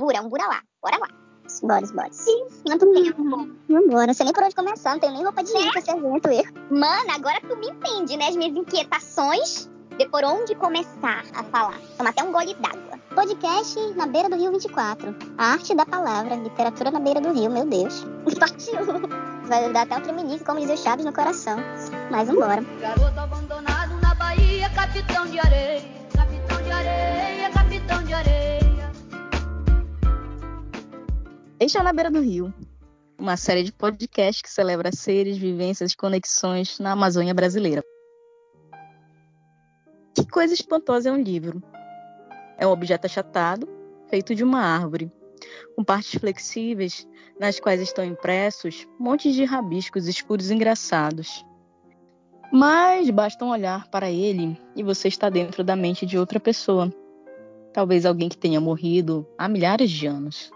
Umbura, é Umbura lá. Bora lá. Bora, bora. Sim, muito tempo. Vambora, não sei nem por onde começar, não tenho nem roupa de ir pra esse evento. Eu. Mano, agora tu me entende, né? As minhas inquietações de por onde começar a falar. Toma até um gole d'água. Podcast na beira do Rio 24. A arte da palavra, literatura na beira do rio, meu Deus. Parte 1. Vai dar até um tremelique, como diz o Chaves, no coração. Mas vambora. Garoto abandonado na Bahia, capitão de areia, capitão de areia, capitão de areia. Este é Na Beira do Rio, uma série de podcasts que celebra seres, vivências e conexões na Amazônia brasileira. Que coisa espantosa é um livro. É um objeto achatado, feito de uma árvore, com partes flexíveis, nas quais estão impressos montes de rabiscos escuros engraçados. Mas basta um olhar para ele e você está dentro da mente de outra pessoa. Talvez alguém que tenha morrido há milhares de anos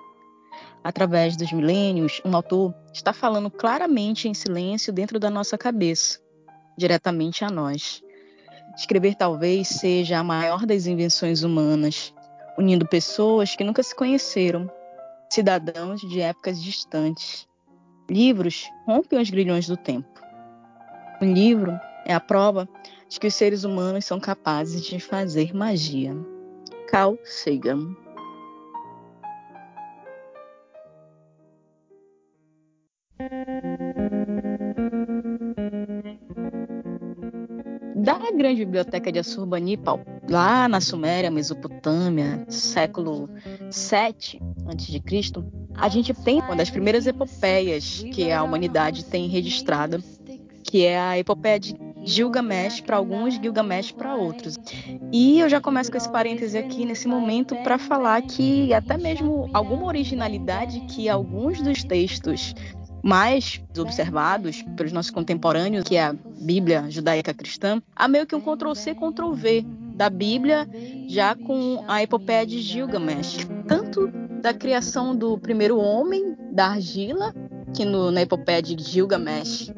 através dos milênios, um autor está falando claramente em silêncio dentro da nossa cabeça, diretamente a nós. Escrever talvez seja a maior das invenções humanas, unindo pessoas que nunca se conheceram, cidadãos de épocas distantes. Livros rompem os grilhões do tempo. Um livro é a prova de que os seres humanos são capazes de fazer magia. Carl Sagan Da grande biblioteca de Assurbanipal, lá na Suméria, Mesopotâmia, século 7 a.C., a gente tem uma das primeiras epopeias que a humanidade tem registrada, que é a epopeia de Gilgamesh para alguns, Gilgamesh para outros. E eu já começo com esse parêntese aqui nesse momento para falar que até mesmo alguma originalidade que alguns dos textos mais observados pelos nossos contemporâneos, que é a Bíblia judaica cristã, há meio que um Ctrl-C, Ctrl-V da Bíblia, já com a epopeia de Gilgamesh. Tanto da criação do primeiro homem, da argila, que no, na epopeia de Gilgamesh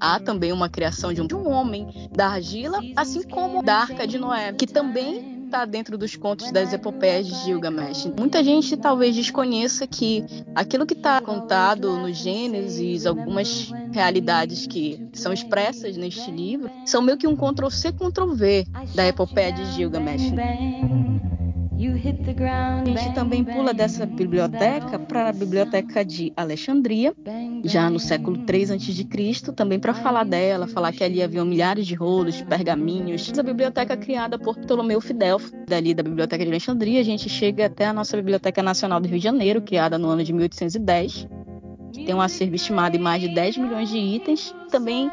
há também uma criação de um, de um homem da argila, assim como da Arca de Noé, que também está dentro dos contos das epopeias de Gilgamesh. Muita gente talvez desconheça que aquilo que está contado no Gênesis, algumas realidades que são expressas neste livro, são meio que um Ctrl-C, Ctrl-V da epopeia de Gilgamesh. A gente também pula dessa biblioteca para a biblioteca de Alexandria, já no século 3 a.C., também para falar dela, falar que ali havia milhares de rolos, pergaminhos. A biblioteca criada por Ptolomeu Fidelfo, dali da Biblioteca de Alexandria, a gente chega até a nossa Biblioteca Nacional do Rio de Janeiro, criada no ano de 1810 tem um acervo estimado em mais de 10 milhões de itens. Também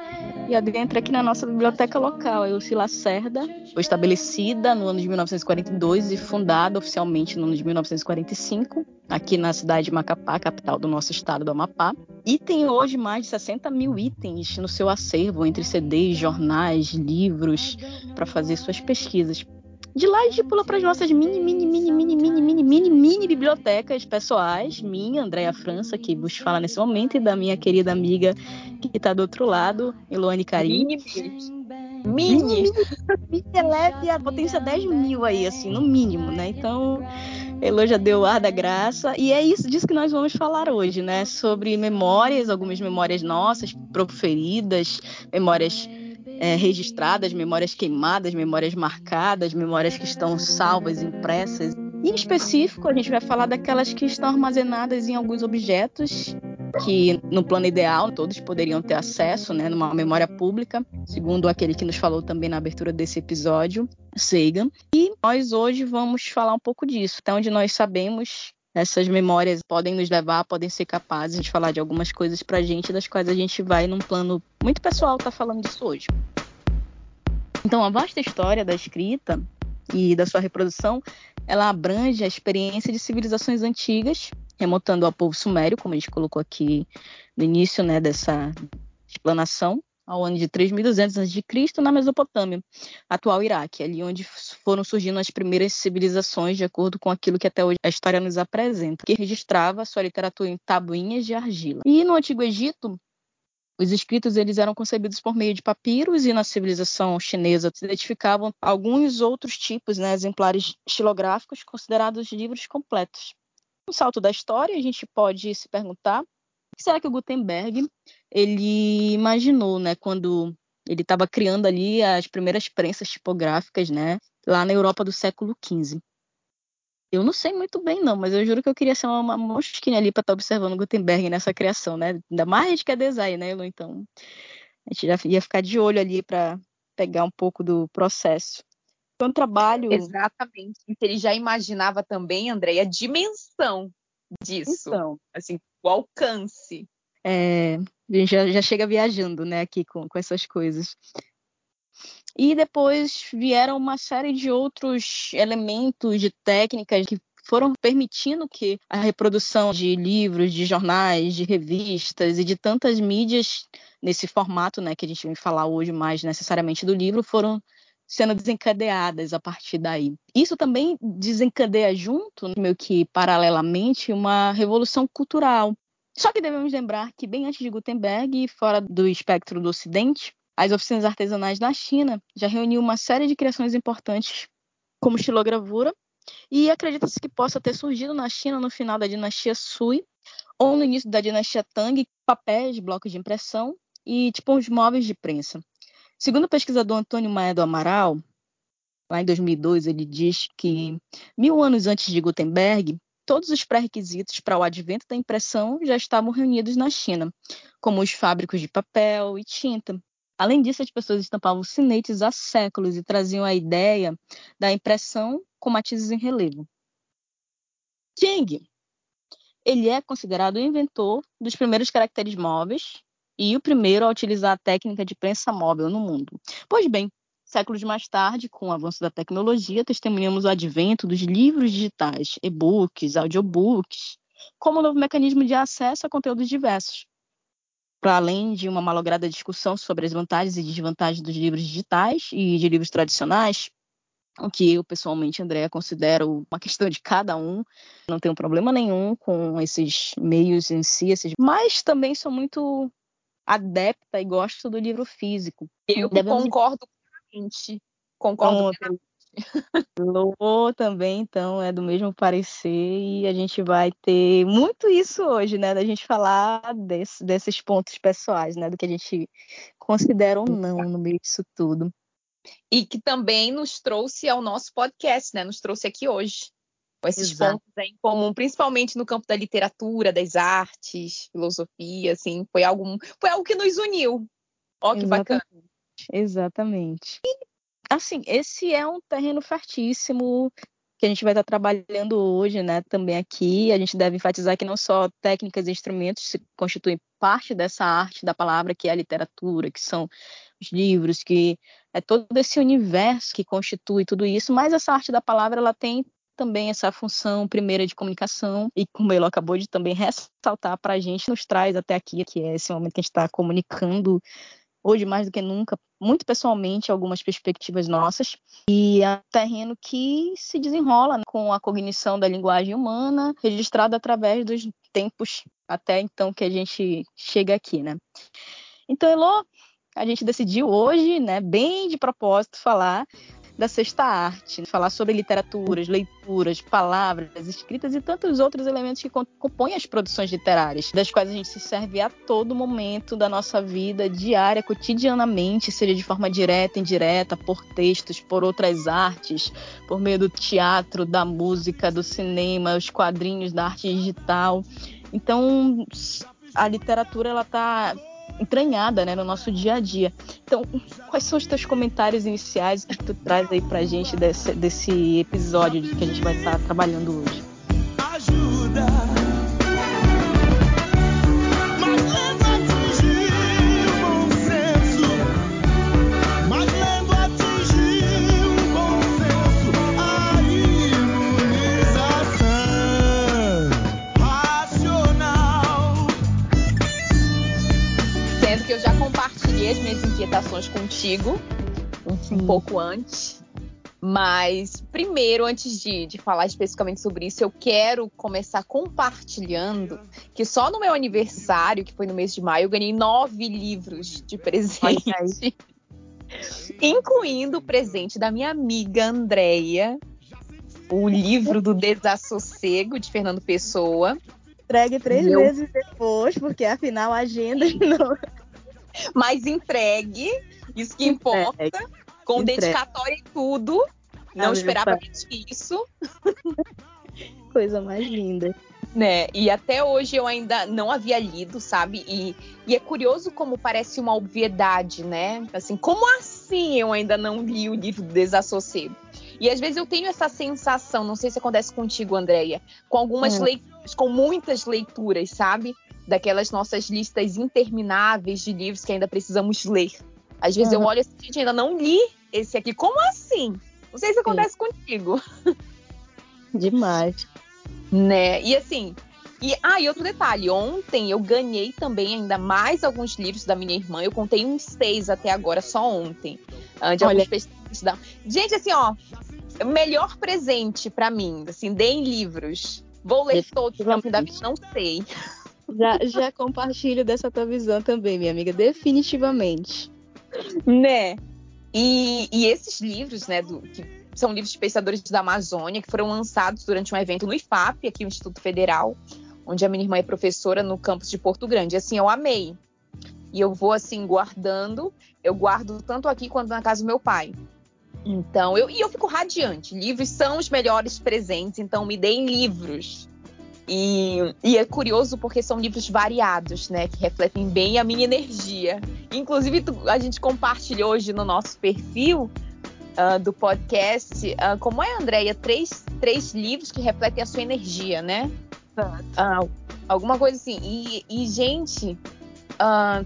e adentra aqui na nossa biblioteca local, a Euci Lacerda, foi estabelecida no ano de 1942 e fundada oficialmente no ano de 1945, aqui na cidade de Macapá, capital do nosso estado do Amapá. E tem hoje mais de 60 mil itens no seu acervo, entre CDs, jornais, livros, para fazer suas pesquisas. De lá a gente pula para as nossas mini, mini, mini, mini, mini, mini, mini, mini bibliotecas pessoais, minha, Andréa França, que vos fala nesse momento, e da minha querida amiga que está do outro lado, Eloane Carim. Mini. Mini. Mini eleve a potência 10 mil aí, assim, no mínimo, né? Então, Elo já deu o ar da graça. E é isso disso que nós vamos falar hoje, né? Sobre memórias, algumas memórias nossas, proferidas, memórias é, registradas, memórias queimadas, memórias marcadas, memórias que estão salvas, impressas. Em específico, a gente vai falar daquelas que estão armazenadas em alguns objetos que no plano ideal todos poderiam ter acesso, né, numa memória pública, segundo aquele que nos falou também na abertura desse episódio, Sagan. E nós hoje vamos falar um pouco disso, até onde nós sabemos essas memórias podem nos levar, podem ser capazes de falar de algumas coisas pra gente, das quais a gente vai num plano muito pessoal tá falando disso hoje. Então, a vasta história da escrita e da sua reprodução, ela abrange a experiência de civilizações antigas, remontando ao povo sumério, como a gente colocou aqui no início né, dessa explanação, ao ano de 3.200 a.C., na Mesopotâmia, atual Iraque, ali onde foram surgindo as primeiras civilizações, de acordo com aquilo que até hoje a história nos apresenta, que registrava sua literatura em tabuinhas de argila. E no Antigo Egito, os escritos eles eram concebidos por meio de papiros e na civilização chinesa se identificavam alguns outros tipos, né, exemplares estilográficos considerados livros completos. um salto da história, a gente pode se perguntar que será que o Gutenberg ele imaginou, né, quando ele estava criando ali as primeiras prensas tipográficas, né, lá na Europa do século XV. Eu não sei muito bem, não, mas eu juro que eu queria ser uma, uma mosquinha ali para estar tá observando Gutenberg nessa criação, né? Ainda mais que é design, né, Lu? Então, a gente já ia ficar de olho ali para pegar um pouco do processo. Um trabalho. Exatamente. Ele já imaginava também, André, a dimensão disso. Então, assim, o alcance. É, a gente já, já chega viajando, né, aqui com, com essas coisas. E depois vieram uma série de outros elementos de técnicas que foram permitindo que a reprodução de livros, de jornais, de revistas e de tantas mídias nesse formato, né, que a gente vem falar hoje mais necessariamente do livro, foram sendo desencadeadas a partir daí. Isso também desencadeia junto, meio que paralelamente, uma revolução cultural. Só que devemos lembrar que bem antes de Gutenberg, fora do espectro do Ocidente, as oficinas artesanais na China já reuniu uma série de criações importantes, como estilogravura, e acredita-se que possa ter surgido na China no final da dinastia Sui ou no início da dinastia Tang, papéis, blocos de impressão e tipo uns móveis de prensa. Segundo o pesquisador Antônio Maia do Amaral, lá em 2002, ele diz que mil anos antes de Gutenberg, todos os pré-requisitos para o advento da impressão já estavam reunidos na China, como os fábricos de papel e tinta. Além disso, as pessoas estampavam sinetes há séculos e traziam a ideia da impressão com matizes em relevo. King, ele é considerado o inventor dos primeiros caracteres móveis e o primeiro a utilizar a técnica de prensa móvel no mundo. Pois bem, séculos mais tarde, com o avanço da tecnologia, testemunhamos o advento dos livros digitais, e-books, audiobooks, como novo mecanismo de acesso a conteúdos diversos para além de uma malograda discussão sobre as vantagens e desvantagens dos livros digitais e de livros tradicionais, o que eu pessoalmente, Andréa, considero uma questão de cada um. Não tenho problema nenhum com esses meios em si, esses... mas também sou muito adepta e gosto do livro físico. Eu Devemos... concordo plenamente. Concordo plenamente. Lô também, então, é do mesmo parecer e a gente vai ter muito isso hoje, né? Da gente falar desse, desses pontos pessoais, né? Do que a gente considera ou não no meio disso tudo. E que também nos trouxe ao nosso podcast, né? Nos trouxe aqui hoje. Com esses Exato. pontos em comum, principalmente no campo da literatura, das artes, filosofia, assim, foi algo, foi algo que nos uniu. Ó, que Exatamente. bacana. Exatamente. E assim, esse é um terreno fartíssimo que a gente vai estar trabalhando hoje, né, também aqui. A gente deve enfatizar que não só técnicas e instrumentos se constituem parte dessa arte da palavra, que é a literatura, que são os livros, que é todo esse universo que constitui tudo isso, mas essa arte da palavra, ela tem também essa função primeira de comunicação e como ele acabou de também ressaltar para a gente, nos traz até aqui, que é esse momento que a gente está comunicando hoje mais do que nunca, muito pessoalmente, algumas perspectivas nossas. E é um terreno que se desenrola né, com a cognição da linguagem humana, registrada através dos tempos até então que a gente chega aqui, né? Então, Elô, a gente decidiu hoje, né, bem de propósito, falar da sexta arte, falar sobre literaturas, leituras, palavras, escritas e tantos outros elementos que compõem as produções literárias, das quais a gente se serve a todo momento da nossa vida diária, cotidianamente, seja de forma direta, indireta, por textos, por outras artes, por meio do teatro, da música, do cinema, os quadrinhos, da arte digital. Então, a literatura ela está entranhada né, no nosso dia a dia. Então, quais são os teus comentários iniciais que tu traz aí pra gente desse, desse episódio que a gente vai estar trabalhando hoje? Contigo um, um pouco antes. Mas, primeiro, antes de, de falar especificamente sobre isso, eu quero começar compartilhando que só no meu aniversário, que foi no mês de maio, eu ganhei nove livros de presente. incluindo o presente da minha amiga Andréia, o livro do Desassossego, de Fernando Pessoa. Entregue três Meu- meses depois, porque afinal a agenda não. Mas entregue, isso que importa, com Entregue. dedicatória e tudo. Não Ah, esperava isso. Coisa mais linda. né? E até hoje eu ainda não havia lido, sabe? E, e é curioso como parece uma obviedade, né? Assim, como assim eu ainda não li o livro Desassossego? E às vezes eu tenho essa sensação, não sei se acontece contigo, Andréia, com algumas Hum. leituras, com muitas leituras, sabe? Daquelas nossas listas intermináveis de livros que ainda precisamos ler. Às vezes eu Uhum. olho assim, gente, ainda não li esse aqui. Como assim? Não sei se acontece contigo. Demais. Né? E assim, e, ah, e outro detalhe, ontem eu ganhei também ainda mais alguns livros da minha irmã. Eu contei uns seis até agora, só ontem. ah, de Olha. da... Gente, assim, ó, melhor presente pra mim, assim, deem livros. Vou ler todos da vida, não sei. Já, já compartilho dessa tua visão também, minha amiga, definitivamente. Né? E, e esses livros, né, do, que são livros de pesquisadores da Amazônia, que foram lançados durante um evento no IFAP, aqui no Instituto Federal, onde a minha irmã é professora no campus de Porto Grande. Assim, eu amei. E eu vou, assim, guardando. Eu guardo tanto aqui quanto na casa do meu pai. Então, eu, e eu fico radiante. Livros são os melhores presentes, então me deem livros. E, e é curioso porque são livros variados, né? Que refletem bem a minha energia. Inclusive, tu- a gente compartilhou hoje no nosso perfil ah, do podcast, ah, como é, Andréia? Três, três livros que refletem a sua energia, né? Ah, alguma coisa assim. E, e, gente,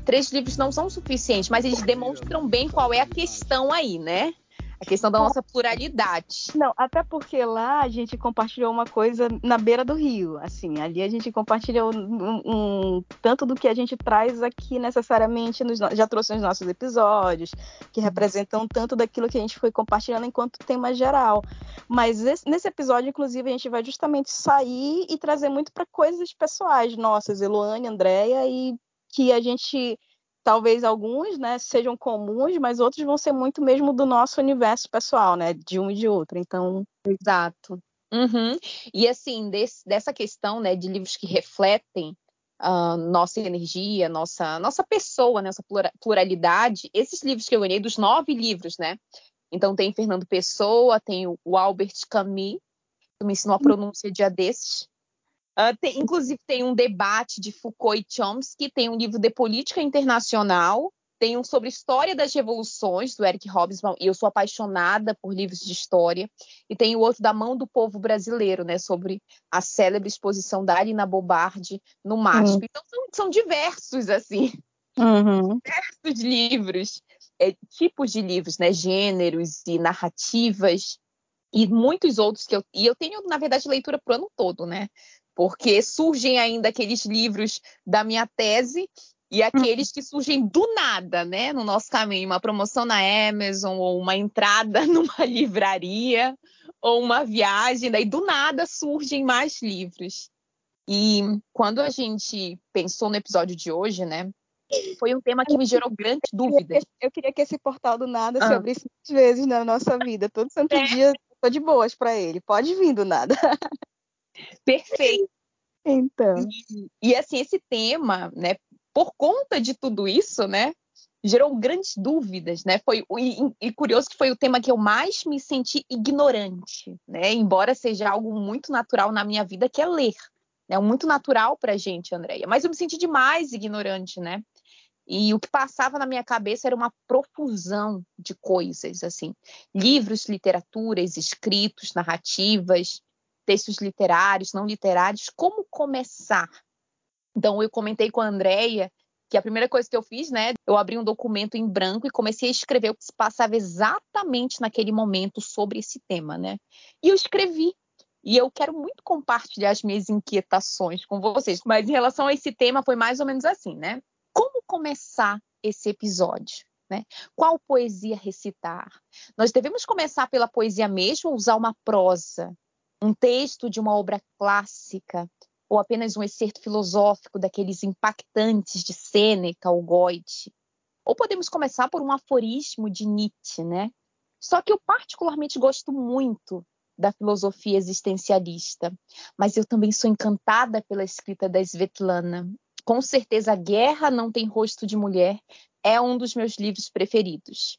três livros não são suficientes, mas eles demonstram bem qual é a questão aí, né? A questão da nossa pluralidade. Não, até porque lá a gente compartilhou uma coisa na beira do rio, assim, ali a gente compartilhou um, um- tanto do que a gente traz aqui necessariamente, nos no- já trouxe nos nossos episódios, que representam tanto daquilo que a gente foi compartilhando enquanto tema geral. Mas esse- nesse episódio, inclusive, a gente vai justamente sair e trazer muito para coisas pessoais nossas, Eloane, Andréia, e que a gente talvez alguns, né, sejam comuns, mas outros vão ser muito mesmo do nosso universo pessoal, né, de um e de outro. Então, Exato. Uhum. E assim, desse- dessa questão né, de livros que refletem a nossa energia, nossa, nossa pessoa, né, nossa plura- pluralidade, esses livros que eu ganhei, dos nove livros, né? Então tem Fernando Pessoa, tem o o Albert Camus, que me ensinou a pronúncia dia desses. Ah, tem- inclusive tem um debate de Foucault e Chomsky, tem um livro de política internacional, tem um sobre história das revoluções, do Eric Hobsbawm, e eu sou apaixonada por livros de história. E tem o outro da mão do povo brasileiro, né? Sobre a célebre exposição da Alina Bobardi no MASP. Então são, são diversos, assim, diversos livros, é, tipos de livros, né? Gêneros e narrativas. E muitos outros que eu. E eu tenho, na verdade, leitura pro ano todo, né? Porque surgem ainda aqueles livros da minha tese e aqueles que surgem do nada, né? No nosso caminho, uma promoção na Amazon ou uma entrada numa livraria ou uma viagem, daí do nada surgem mais livros. E quando a gente pensou no episódio de hoje, né? Foi um tema que me gerou grandes dúvidas. eu queria que esse portal do nada se Ah. abrisse muitas vezes na nossa vida. Todo santo É. dia, tô de boas para ele. Pode vir do nada. Perfeito. Então, E, e, assim, esse tema, né, por conta de tudo isso, né, gerou grandes dúvidas, né? Foi e, e curioso que foi o tema que eu mais me senti ignorante, né? Embora seja algo muito natural na minha vida, que é ler, né? Muito natural pra gente, Andréia. Mas eu me senti demais ignorante, né? E o que passava na minha cabeça era uma profusão de coisas, assim, livros, literaturas, escritos, narrativas, textos literários, não literários, como começar? Então eu comentei com a Andrea que a primeira coisa que eu fiz, né, eu abri um documento em branco e comecei a escrever o que se passava exatamente naquele momento sobre esse tema, né? E eu escrevi. E eu quero muito compartilhar as minhas inquietações com vocês, mas em relação a esse tema foi mais ou menos assim, né? Como começar esse episódio? Né? Qual poesia recitar? Nós devemos começar pela poesia mesmo ou usar uma prosa? Um texto de uma obra clássica ou apenas um excerto filosófico daqueles impactantes de Sêneca ou Goethe. Ou podemos começar por um aforismo de Nietzsche, né? Só que eu particularmente gosto muito da filosofia existencialista, mas eu também sou encantada pela escrita da Svetlana. Com certeza, Guerra Não Tem Rosto de Mulher é um dos meus livros preferidos.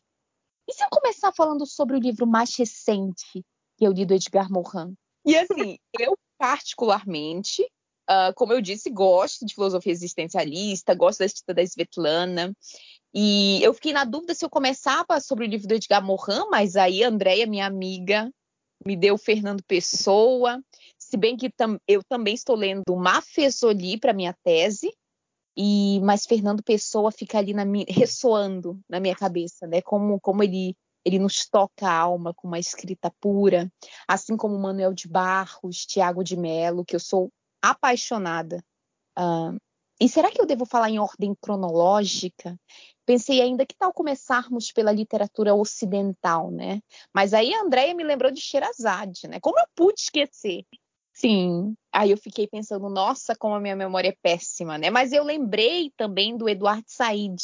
E se eu começar falando sobre o livro mais recente que eu li do Edgar Morin? E assim, eu particularmente, uh, como eu disse, gosto de filosofia existencialista, gosto da escrita da Svetlana. E eu fiquei na dúvida se eu começava sobre o livro do Edgar Morin, mas aí a Andrea, minha amiga, me deu Fernando Pessoa. Se bem que tam eu também estou lendo Mafezoli para minha tese, e mas Fernando Pessoa fica ali na minha, ressoando na minha cabeça, né? Como como ele ele nos toca a alma com uma escrita pura, assim como Manuel de Barros, Tiago de Mello, que eu sou apaixonada. Uh, e será que eu devo falar em ordem cronológica? Pensei ainda que tal começarmos pela literatura ocidental, né? Mas aí a Andrea me lembrou de Sherazade, né? Como eu pude esquecer? Sim. Aí eu fiquei pensando, nossa, como a minha memória é péssima, né? Mas eu lembrei também do Eduardo Said,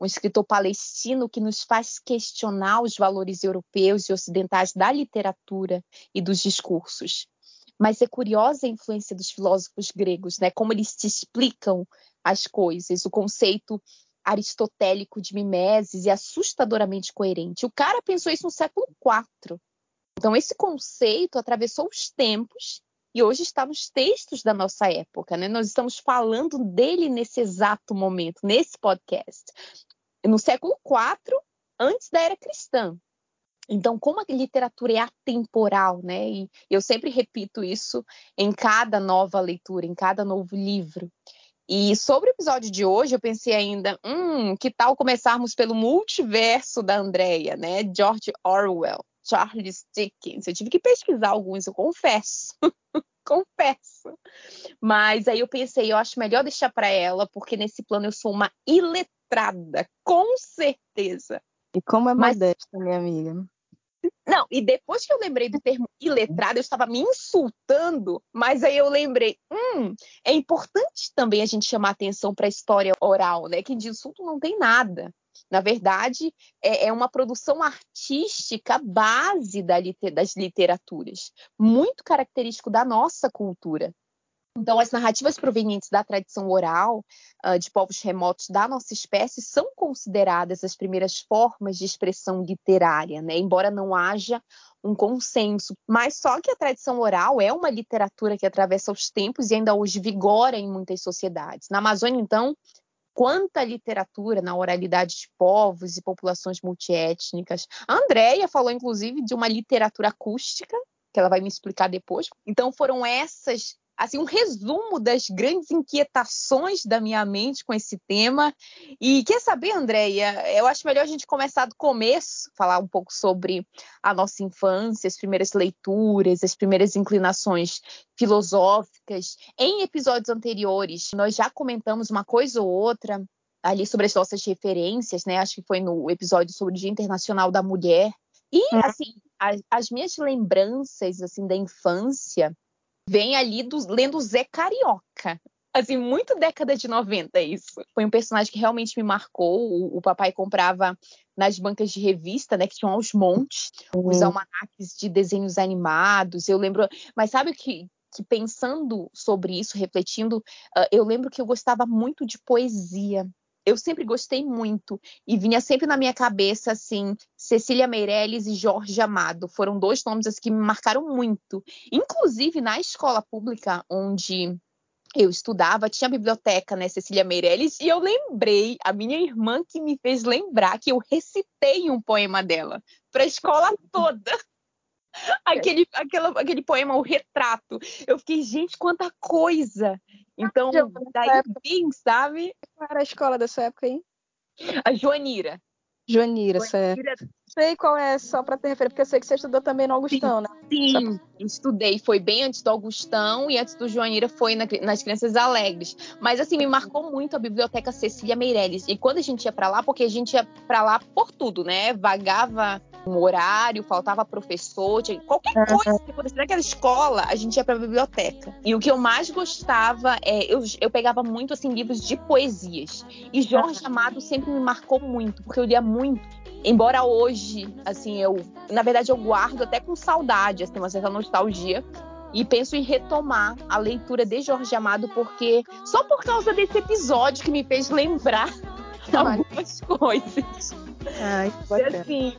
um escritor palestino que nos faz questionar os valores europeus e ocidentais da literatura e dos discursos. Mas é curiosa a influência dos filósofos gregos, né? Como eles te explicam as coisas, o conceito aristotélico de mimeses e assustadoramente coerente. O cara pensou isso no século IV. Então, esse conceito atravessou os tempos e hoje está nos textos da nossa época, né? Nós estamos falando dele nesse exato momento, nesse podcast, no século IV, antes da era cristã. Então, como a literatura é atemporal, né? E eu sempre repito isso em cada nova leitura, em cada novo livro. E sobre o episódio de hoje, eu pensei ainda, hum, que tal começarmos pelo multiverso da Andrea, né? George Orwell. Charles Dickens. Eu tive que pesquisar alguns, eu confesso. confesso. Mas aí eu pensei, eu acho melhor deixar para ela, porque nesse plano eu sou uma iletrada, com certeza. E como é Mas... modesta, minha amiga. Não, e depois que eu lembrei do termo iletrado, eu estava me insultando, mas aí eu lembrei, hum, é importante também a gente chamar atenção para a história oral, né? Que de insulto não tem nada. Na verdade, é, é uma produção artística base das literaturas, muito característico da nossa cultura. Então, as narrativas provenientes da tradição oral uh, de povos remotos da nossa espécie são consideradas as primeiras formas de expressão literária, né? embora não haja um consenso. Mas só que a tradição oral é uma literatura que atravessa os tempos e ainda hoje vigora em muitas sociedades. Na Amazônia, então, quanta literatura na oralidade de povos e populações multiétnicas. A Andrea falou, inclusive, de uma literatura acústica, que ela vai me explicar depois. Então, foram essas assim um resumo das grandes inquietações da minha mente com esse tema. E quer saber, Andréia? Eu acho melhor a gente começar do começo, falar um pouco sobre a nossa infância, as primeiras leituras, as primeiras inclinações filosóficas. Em episódios anteriores, nós já comentamos uma coisa ou outra ali sobre as nossas referências, né? Acho que foi no episódio sobre o Dia Internacional da Mulher. E, é. assim, as, as minhas lembranças, assim, da infância vem ali do, lendo Zé Carioca. Assim, muito década de 90 isso. Foi um personagem que realmente me marcou. O, o papai comprava nas bancas de revista, né, que tinham aos montes, uhum. os almanaques de desenhos animados. Eu lembro, mas sabe que que pensando sobre isso, refletindo, uh, eu lembro que eu gostava muito de poesia eu sempre gostei muito. E vinha sempre na minha cabeça assim Cecília Meirelles e Jorge Amado. Foram dois nomes assim, que me marcaram muito. Inclusive na escola pública onde eu estudava, tinha a biblioteca, né, Cecília Meirelles, e eu lembrei, a minha irmã que me fez lembrar que eu recitei um poema dela para a escola toda. aquele, aquela, aquele poema, O Retrato. Eu fiquei, gente, quanta coisa! Então, daí vim, sabe? Qual era a escola dessa época aí? A Joanira. Joanira, Joanira. certo. Sei qual é, só para ter referência, porque eu sei que você estudou também no Augustão, né? Sim, pra... estudei. Foi bem antes do Augustão e antes do Joanira foi na, nas Crianças Alegres. Mas, assim, me marcou muito a Biblioteca Cecília Meirelles. E quando a gente ia para lá, porque a gente ia para lá por tudo, né? Vagava um horário, faltava professor, tinha qualquer coisa que acontecesse naquela escola, a gente ia pra biblioteca. E o que eu mais gostava é eu, eu pegava muito assim livros de poesias. E Jorge Amado sempre me marcou muito, porque eu lia muito. Embora hoje, assim, eu, na verdade, eu guardo até com saudade, assim, uma certa nostalgia, e penso em retomar a leitura de Jorge Amado, porque só por causa desse episódio que me fez lembrar algumas coisas. Ai, que E, assim,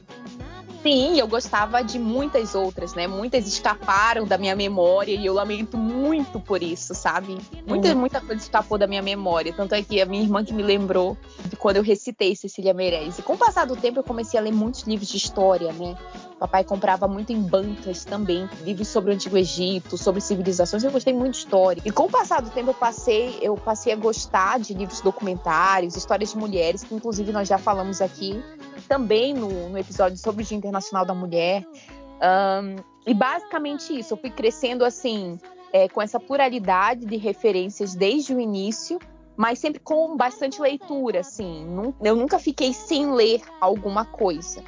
sim, eu gostava de muitas outras, né? Muitas escaparam da minha memória e eu lamento muito por isso, sabe? Muita, Hum. muita coisa escapou da minha memória. Tanto é que a minha irmã que me lembrou de quando eu recitei Cecília Meirelles. E com o passar do tempo eu comecei a ler muitos livros de história, né? Papai comprava muito em bancas também, livros sobre o Antigo Egito, sobre civilizações. Eu gostei muito de história. E com o passar do tempo eu passei, eu passei a gostar de livros documentários, histórias de mulheres, que inclusive nós já falamos aqui também no, no episódio sobre o Dia Internacional da Mulher. Ahn, e basicamente isso, eu fui crescendo assim, é, com essa pluralidade de referências desde o início, mas sempre com bastante leitura, assim. Eu nunca fiquei sem ler alguma coisa.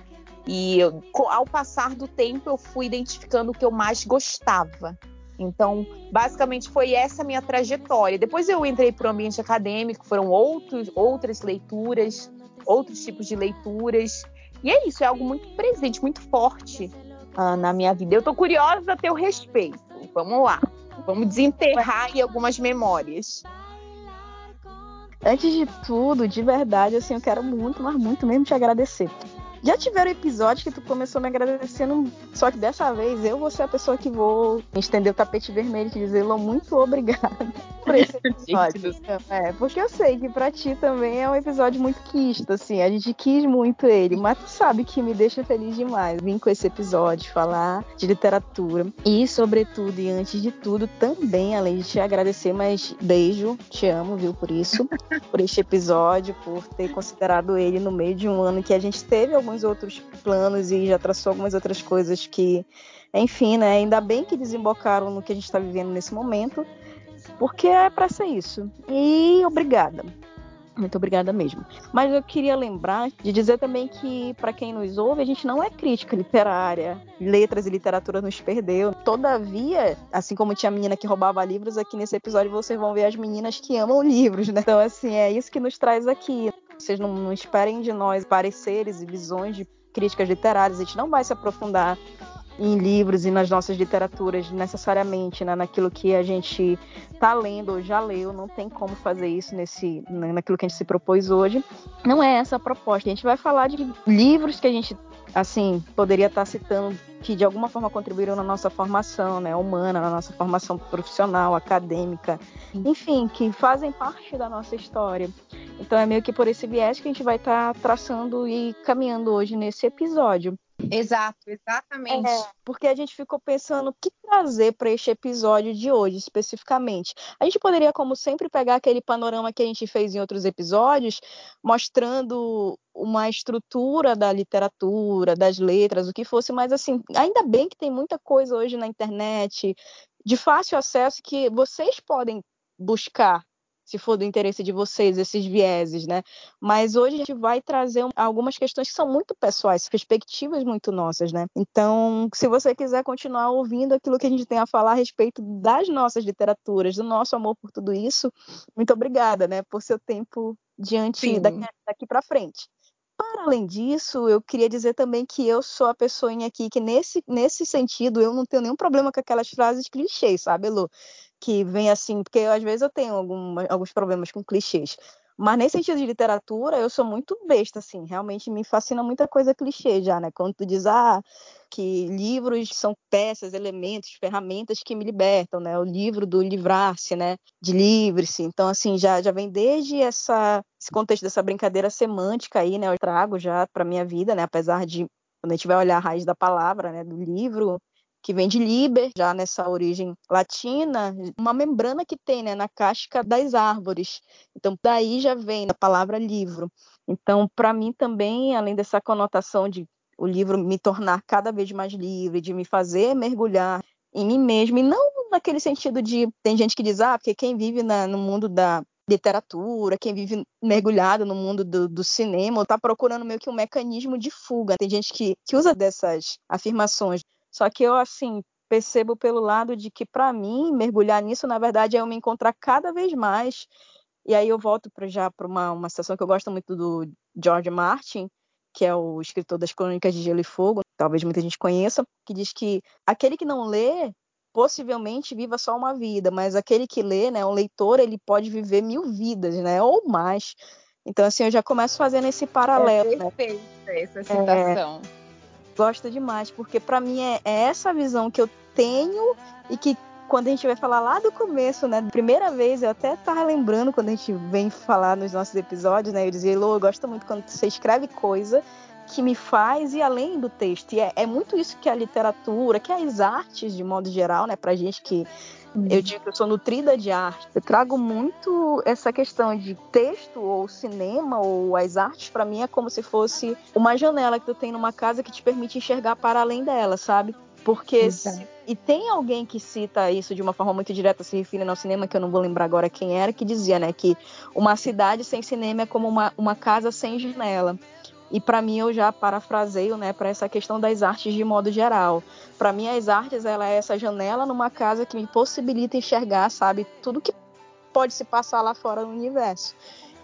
E eu- ao passar do tempo, eu fui identificando o que eu mais gostava. Então, basicamente foi essa minha trajetória. Depois eu entrei para o ambiente acadêmico, foram outros, outras leituras, outros tipos de leituras. E é isso, é algo muito presente, muito forte ah, na minha vida. Eu tô curiosa a teu respeito. Vamos lá. Vamos desenterrar aí algumas memórias. Antes de tudo, de verdade, assim, eu quero muito, mas muito mesmo te agradecer. Já tiveram episódios que tu começou me agradecendo, só que dessa vez eu vou ser a pessoa que vou estender o tapete vermelho e te dizer, Lô, muito obrigada por esse episódio. É, porque eu sei que pra ti também é um episódio muito quisto, assim, a gente quis muito ele, mas tu sabe que me deixa feliz demais vir com esse episódio, falar de literatura e, sobretudo, e antes de tudo, também, além de te agradecer, mas beijo, te amo, viu, por isso, por este episódio, por ter considerado ele no meio de um ano que a gente teve alguns outros planos e já traçou algumas outras coisas que, enfim, né, ainda bem que desembocaram no que a gente está vivendo nesse momento, porque é para ser isso. E obrigada. Muito obrigada mesmo. Mas eu queria lembrar de dizer também que, para quem nos ouve, a gente não é crítica literária. Letras e literatura nos perdeu. Todavia, assim como tinha a menina que roubava livros, aqui nesse episódio vocês vão ver as meninas que amam livros, né? Então, assim, é isso que nos traz aqui. Vocês não, não esperem de nós pareceres e visões de críticas literárias. A gente não vai se aprofundar em livros e nas nossas literaturas necessariamente, né, naquilo que a gente está lendo ou já leu, não tem como fazer isso nesse, naquilo que a gente se propôs hoje. Não é essa a proposta. A gente vai falar de livros que a gente, assim, poderia estar citando que de alguma forma contribuíram na nossa formação, né, humana, na nossa formação profissional, acadêmica, enfim, que fazem parte da nossa história. Então é meio que por esse viés que a gente vai estar traçando e caminhando hoje nesse episódio. Exato, exatamente. É, porque a gente ficou pensando o que trazer para este episódio de hoje, especificamente. A gente poderia, como sempre, pegar aquele panorama que a gente fez em outros episódios, mostrando uma estrutura da literatura, das letras, o que fosse, mas assim, ainda bem que tem muita coisa hoje na internet de fácil acesso que vocês podem buscar se for do interesse de vocês, esses vieses, né? Mas hoje a gente vai trazer algumas questões que são muito pessoais, perspectivas muito nossas, né? Então, se você quiser continuar ouvindo aquilo que a gente tem a falar a respeito das nossas literaturas, do nosso amor por tudo isso, muito obrigada, né? Por seu tempo diante Sim. daqui, daqui para frente. Para além disso, eu queria dizer também que eu sou a pessoinha aqui que, nesse, nesse sentido, eu não tenho nenhum problema com aquelas frases clichês, sabe, Lu? Que vem assim, porque às vezes eu tenho alguma, alguns problemas com clichês. Mas nesse sentido de literatura, eu sou muito besta, assim. Realmente me fascina muita coisa clichê já, né? Quando tu diz, ah, que livros são peças, elementos, ferramentas que me libertam, né? O livro do livrar-se, né? De livre-se. Então, assim, já, já vem desde essa, esse contexto dessa brincadeira semântica aí, né? Eu trago já para minha vida, né? Apesar de, quando a gente vai olhar a raiz da palavra, né? Do livro, que vem de liber, já nessa origem latina, uma membrana que tem né, na casca das árvores. Então, daí já vem a palavra livro. Então, para mim também, além dessa conotação de o livro me tornar cada vez mais livre, de me fazer mergulhar em mim mesmo, e não naquele sentido de. Tem gente que diz, ah, porque quem vive na, no mundo da literatura, quem vive mergulhado no mundo do, do cinema, está procurando meio que um mecanismo de fuga. Tem gente que, que usa dessas afirmações. Só que eu, assim, percebo pelo lado de que, para mim, mergulhar nisso, na verdade, é eu me encontrar cada vez mais. E aí eu volto pra, já para uma, uma situação que eu gosto muito do George Martin, que é o escritor das Crônicas de Gelo e Fogo, talvez muita gente conheça, que diz que aquele que não lê possivelmente viva só uma vida, mas aquele que lê, né, o leitor, ele pode viver mil vidas, né, ou mais. Então, assim, eu já começo fazendo esse paralelo. É perfeita né? essa citação. É, gosto demais, porque para mim é, é, essa visão que eu tenho e que quando a gente vai falar lá do começo, né, primeira vez, eu até tava lembrando quando a gente vem falar nos nossos episódios, né, eu dizia, Elô, eu gosto muito quando você escreve coisa que me faz ir além do texto. E é, é, muito isso que a literatura, que as artes, de modo geral, né, pra gente que uhum. eu digo que eu sou nutrida de arte, eu trago muito essa questão de texto ou cinema ou as artes, para mim é como se fosse uma janela que tu tem numa casa que te permite enxergar para além dela, sabe? Porque se, e tem alguém que cita isso de uma forma muito direta, se referindo ao cinema, que eu não vou lembrar agora quem era, que dizia, né, que uma cidade sem cinema é como uma, uma casa sem janela. E para mim eu já parafraseio, né, para essa questão das artes de modo geral. Para mim as artes ela é essa janela numa casa que me possibilita enxergar, sabe, tudo que pode se passar lá fora no universo.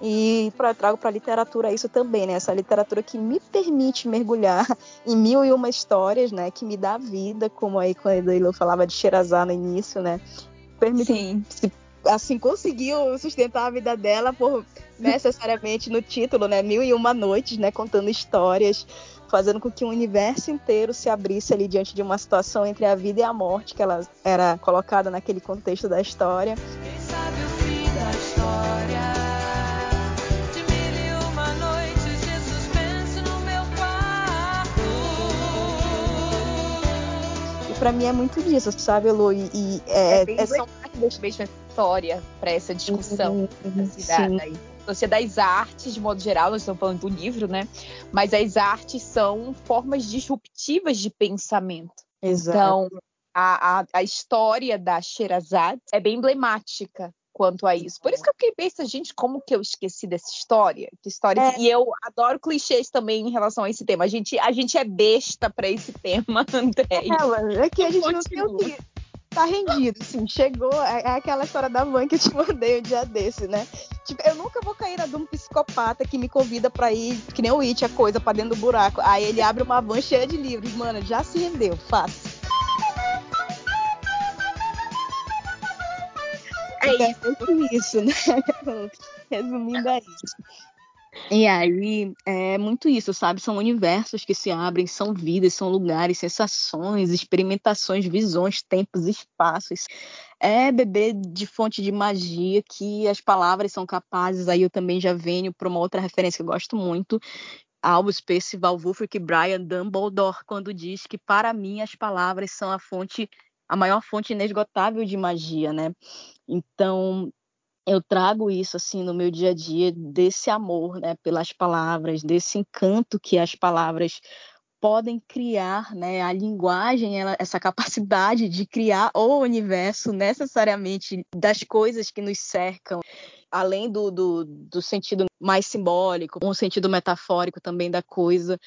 E pra, trago para a literatura isso também, né? Essa literatura que me permite mergulhar em mil e uma histórias, né? Que me dá vida, como aí quando a falava de Sherazade no início, né? Permite, Sim. Assim, conseguiu sustentar a vida dela por necessariamente no título, né? Mil e uma noites, né? Contando histórias, fazendo com que o universo inteiro se abrisse ali diante de uma situação entre a vida e a morte, que ela era colocada naquele contexto da história. Quem sabe o fim da história? De mil e pra mim é muito disso, sabe, Lu? E, e é, é, bem é são... mesma história para essa discussão uhum, da cidade aí você das artes, de modo geral, nós estamos falando do livro, né? Mas as artes são formas disruptivas de pensamento. Exato. Então, a, a, a história da Sherazade é bem emblemática quanto a isso. Por isso que eu fiquei pensando, gente, como que eu esqueci dessa história? Que história é. E eu adoro clichês também em relação a esse tema. A gente, a gente é besta para esse tema, André. É, é que a gente não tem o que tá rendido, assim, chegou, é, é, aquela história da van que eu te mandei um dia desse, né? Tipo, eu nunca vou cair na de um psicopata que me convida pra ir, que nem o It, a coisa, pra dentro do buraco. Aí ele abre uma van cheia de livros, mano, já se rendeu, fácil. É isso, isso né? Resumindo, é isso. E aí é muito isso, sabe? São universos que se abrem, são vidas, são lugares, sensações, experimentações, visões, tempos, espaços. É beber de fonte de magia que as palavras são capazes. Aí eu também já venho para uma outra referência que eu gosto muito, Albus Percival Wulfric Brian Dumbledore, quando diz que para mim as palavras são a fonte, a maior fonte inesgotável de magia, né? Então, eu trago isso assim no meu dia a dia desse amor, né, pelas palavras, desse encanto que as palavras podem criar, né, a linguagem, ela, essa capacidade de criar o universo necessariamente das coisas que nos cercam, além do, do, do sentido mais simbólico, um sentido metafórico também da coisa,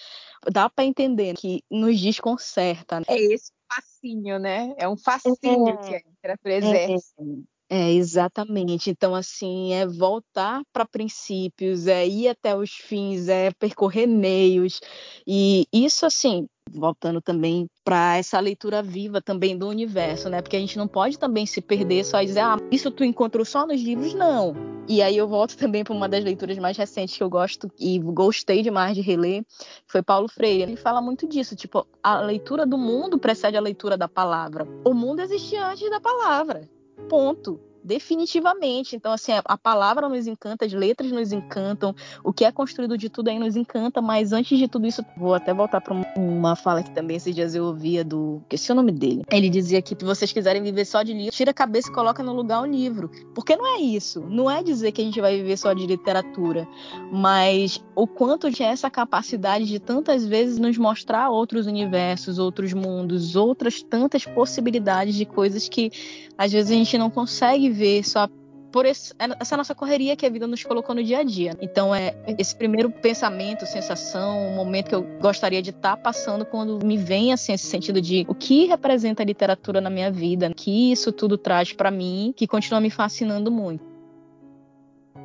dá para entender que nos desconcerta. Né? É esse fascínio, né? É um fascínio é, que a literatura exerce. É, é, exatamente. Então, assim, é voltar para princípios, é ir até os fins, é percorrer meios. E isso, assim, voltando também para essa leitura viva também do universo, né? Porque a gente não pode também se perder só e dizer, ah, isso tu encontrou só nos livros, não. E aí eu volto também para uma das leituras mais recentes que eu gosto e gostei demais de reler, foi Paulo Freire. Ele fala muito disso, tipo, a leitura do mundo precede a leitura da palavra. O mundo existia antes da palavra. Ponto definitivamente. Então, assim, a palavra nos encanta, as letras nos encantam, o que é construído de tudo aí nos encanta, mas antes de tudo isso, vou até voltar para uma fala que também esses dias eu ouvia do. Esqueci o nome dele. Ele dizia que se vocês quiserem viver só de livro, tira a cabeça e coloca no lugar o livro. Porque não é isso. Não é dizer que a gente vai viver só de literatura, mas o quanto tinha essa capacidade de tantas vezes nos mostrar outros universos, outros mundos, outras tantas possibilidades de coisas que às vezes a gente não consegue ver só por esse, essa nossa correria que a vida nos colocou no dia a dia. Então é esse primeiro pensamento, sensação, momento que eu gostaria de estar tá passando quando me vem assim esse sentido de o que representa a literatura na minha vida, que isso tudo traz para mim, que continua me fascinando muito.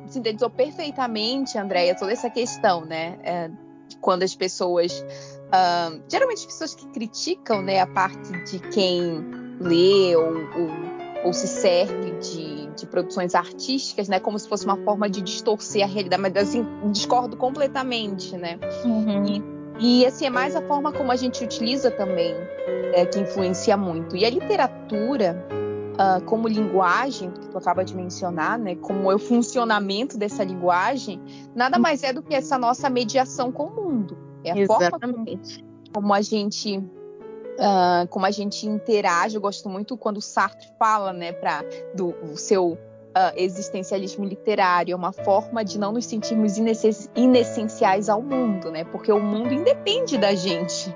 Sintetizou perfeitamente, Andréia, toda essa questão, né? É, quando as pessoas. Uh, geralmente as pessoas que criticam né, a parte de quem lê ou, ou, ou se serve de, de, produções artísticas, né? Como se fosse uma forma de distorcer a realidade, mas assim, discordo completamente, né? Uhum. E, e, assim, é mais a forma como a gente utiliza também é, que influencia muito. E a literatura, uh, como linguagem, que tu acaba de mencionar, né? Como é o funcionamento dessa linguagem, nada uhum. mais é do que essa nossa mediação com o mundo. É a Exatamente. forma como a gente uh, como a gente interage. Eu gosto muito quando o Sartre fala, né, para do seu uh, existencialismo literário, é uma forma de não nos sentirmos inessenciais ao mundo, né? Porque o mundo independe da gente.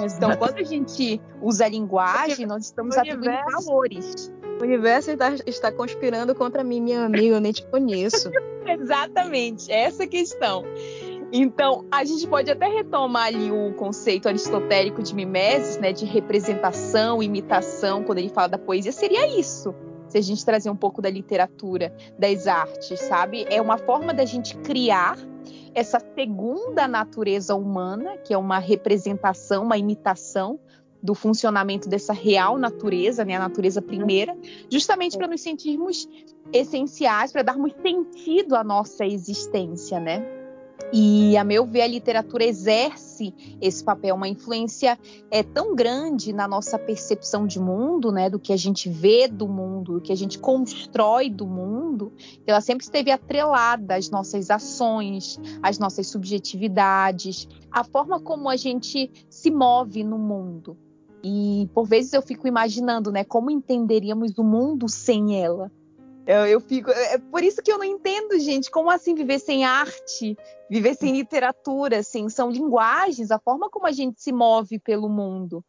Então, quando a gente usa a linguagem, nós estamos atribuindo valores. O universo está, está conspirando contra mim, minha amiga, eu nem te conheço. Exatamente, essa questão. Então, a gente pode até retomar ali o conceito aristotélico de mimesis, né, de representação, imitação, quando ele fala da poesia, seria isso. Se a gente trazer um pouco da literatura, das artes, sabe? É uma forma da gente criar essa segunda natureza humana, que é uma representação, uma imitação do funcionamento dessa real natureza, né, a natureza primeira, justamente para nos sentirmos essenciais, para darmos sentido à nossa existência, né? E, a meu ver, a literatura exerce esse papel, uma influência é tão grande na nossa percepção de mundo, né, do que a gente vê do mundo, do que a gente constrói do mundo, que ela sempre esteve atrelada às nossas ações, às nossas subjetividades, à forma como a gente se move no mundo. E por vezes eu fico imaginando, né, como entenderíamos o mundo sem ela. Eu, eu, fico. É por isso que eu não entendo, gente, como assim viver sem arte, viver sem literatura, assim, são linguagens, a forma como a gente se move pelo mundo.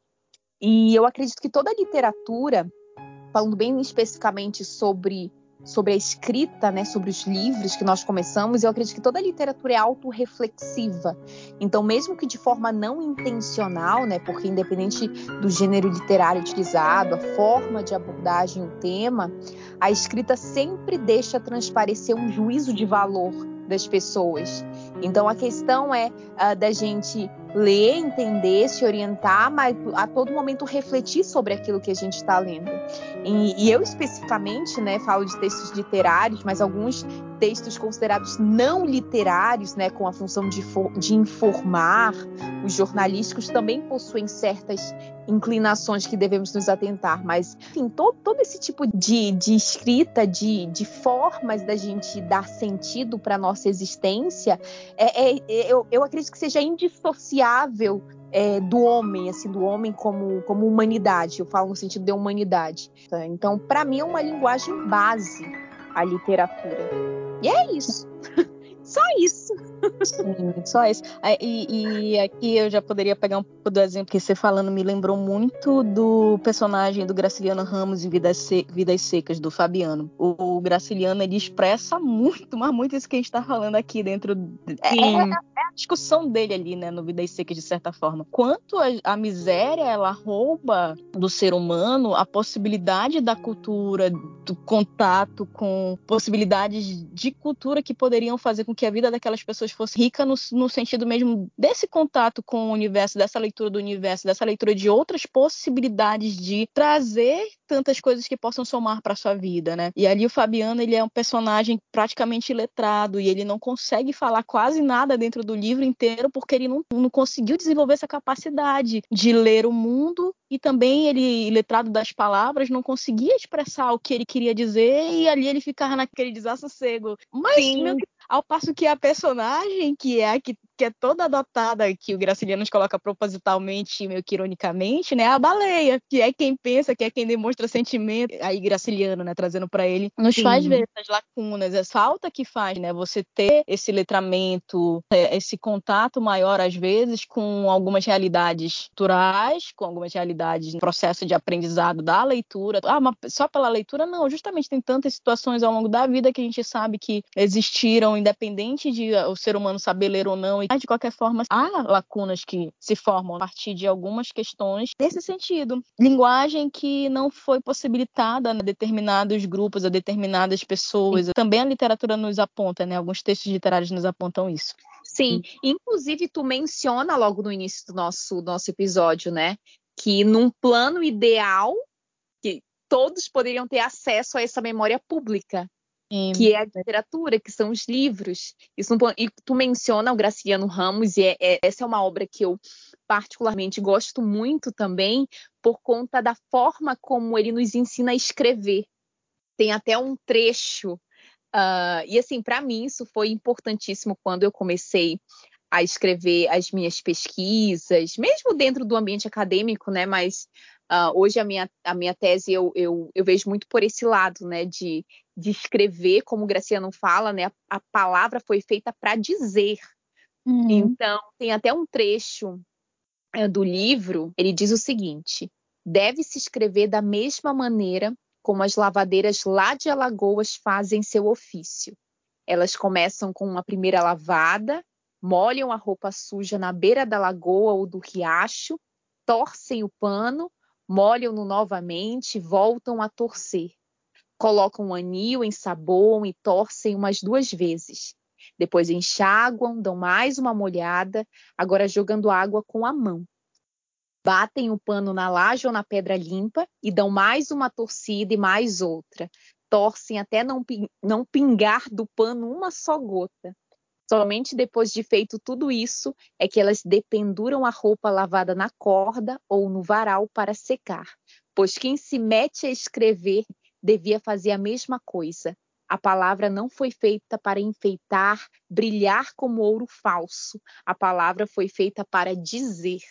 E eu acredito que toda literatura, falando bem especificamente sobre sobre a escrita, né, sobre os livros que nós começamos, eu acredito que toda literatura é autorreflexiva. Então, mesmo que de forma não intencional, né, porque independente do gênero literário utilizado, a forma de abordagem, o tema, a escrita sempre deixa transparecer um juízo de valor das pessoas. Então, a questão é uh, da gente ler, entender, se orientar, mas a todo momento refletir sobre aquilo que a gente está lendo. E, e, eu especificamente, né, falo de textos literários, mas alguns textos considerados não literários, né, com a função de, de informar, os jornalísticos também possuem certas inclinações que devemos nos atentar, mas enfim, todo, todo esse tipo de, de escrita, de, de formas da gente dar sentido para nossa existência, é, é, eu, eu acredito que seja indissociável é, do homem, assim, do homem como, como humanidade. Eu falo no sentido de humanidade. Então, para mim, é uma linguagem base a literatura. E é isso. Só isso. Sim, só isso. E, e, aqui eu já poderia pegar um pouco do exemplo que você falando, me lembrou muito do personagem do Graciliano Ramos em Vidas, Se Vidas Secas, do Fabiano. O, o, Graciliano, ele expressa muito, mas muito isso que a gente está falando aqui dentro. É, é, é, a discussão dele ali, né, no Vidas Secas, de certa forma. Quanto a, a miséria, ela rouba do ser humano a possibilidade da cultura, do contato com possibilidades de cultura que poderiam fazer com que a vida daquelas pessoas fosse rica no, no sentido mesmo desse contato com o universo, dessa leitura do universo, dessa leitura de outras possibilidades de trazer tantas coisas que possam somar para sua vida, né? E ali o Fabiano, ele é um personagem praticamente letrado e ele não consegue falar quase nada dentro do livro inteiro porque ele não, não conseguiu desenvolver essa capacidade de ler o mundo e também ele, letrado das palavras, não conseguia expressar o que ele queria dizer e ali ele ficava naquele desassossego. Mas, meu, ao passo que a personagem, que é a que, que é toda adotada, que o Graciliano nos coloca propositalmente, meio que ironicamente, né? A baleia, que é quem pensa, que é quem demonstra sentimento. Aí Graciliano, né, trazendo para ele, nos Sim. faz ver essas lacunas, essa falta que faz, né? Você ter esse letramento, é, esse contato maior, às vezes, com algumas realidades culturais, com algumas realidades no processo de aprendizado da leitura. Ah, mas só pela leitura, não. Justamente tem tantas situações ao longo da vida que a gente sabe que existiram, independente de o ser humano saber ler ou não. E de qualquer forma, há lacunas que se formam a partir de algumas questões nesse sentido. Linguagem que não foi possibilitada a determinados grupos, a determinadas pessoas. Também a literatura nos aponta, né? Alguns textos literários nos apontam isso. Sim, inclusive tu menciona logo no início do nosso, nosso episódio, né? Que num plano ideal, que todos poderiam ter acesso a essa memória pública, Sim. que é a literatura, que são os livros. Isso, e tu menciona o Graciliano Ramos, e é, é, essa é uma obra que eu particularmente gosto muito também, por conta da forma como ele nos ensina a escrever. Tem até um trecho, uh, e assim, para mim isso foi importantíssimo quando eu comecei a escrever as minhas pesquisas, mesmo dentro do ambiente acadêmico, né? Mas uh, hoje a minha, a minha tese eu, eu, eu, vejo muito por esse lado, né? De, de escrever, como o Graciano fala, né? A, a palavra foi feita para dizer. Uhum. Então, tem até um trecho uh, do livro, ele diz o seguinte: deve-se escrever da mesma maneira como as lavadeiras lá de Alagoas fazem seu ofício. Elas começam com uma primeira lavada molham a roupa suja na beira da lagoa ou do riacho, torcem o pano, molham-no novamente, voltam a torcer. Colocam um anil, ensaboam e torcem umas duas vezes. Depois enxaguam, dão mais uma molhada, agora jogando água com a mão. Batem o pano na laje ou na pedra limpa e dão mais uma torcida e mais outra. Torcem até não, não pingar do pano uma só gota. Somente depois de feito tudo isso é que elas dependuram a roupa lavada na corda ou no varal para secar, pois quem se mete a escrever devia fazer a mesma coisa. A palavra não foi feita para enfeitar, brilhar como ouro falso. A palavra foi feita para dizer.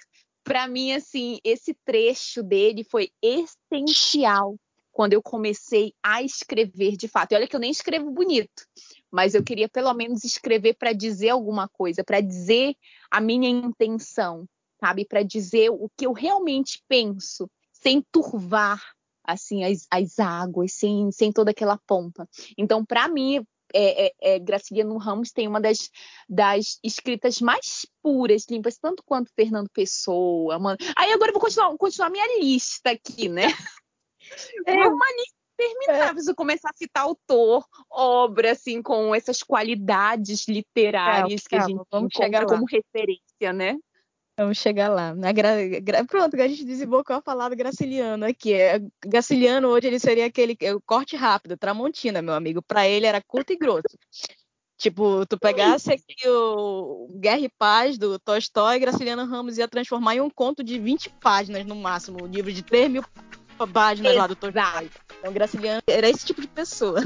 Para mim, assim, esse trecho dele foi essencial quando eu comecei a escrever de fato. E olha que eu nem escrevo bonito, mas eu queria pelo menos escrever para dizer alguma coisa, para dizer a minha intenção, sabe? Para dizer o que eu realmente penso, sem turvar assim as, as águas, sem, sem toda aquela pompa. Então, para mim, é, é, é, Graciliano Ramos tem uma das, das escritas mais puras, limpas, tanto quanto Fernando Pessoa. Mano. Aí agora eu vou continuar, continuar minha lista aqui, né? É uma lista interminável é. se começar a citar autor, obra, assim, com essas qualidades literárias que a gente vamos chegar como referência, né? Vamos chegar lá. Gra... Gra... Pronto, a gente desembocou a do Graciliano aqui. É, Graciliano hoje ele seria aquele o corte rápido, Tramontina, meu amigo. Para ele era curto e grosso. Tipo, tu pegasse aqui o Guerra e Paz do Tolstói, Graciliano Ramos ia transformar em um conto de 20 páginas no máximo, um livro de 3 mil páginas lá do Tolstói. Então, Graciliano era esse tipo de pessoa.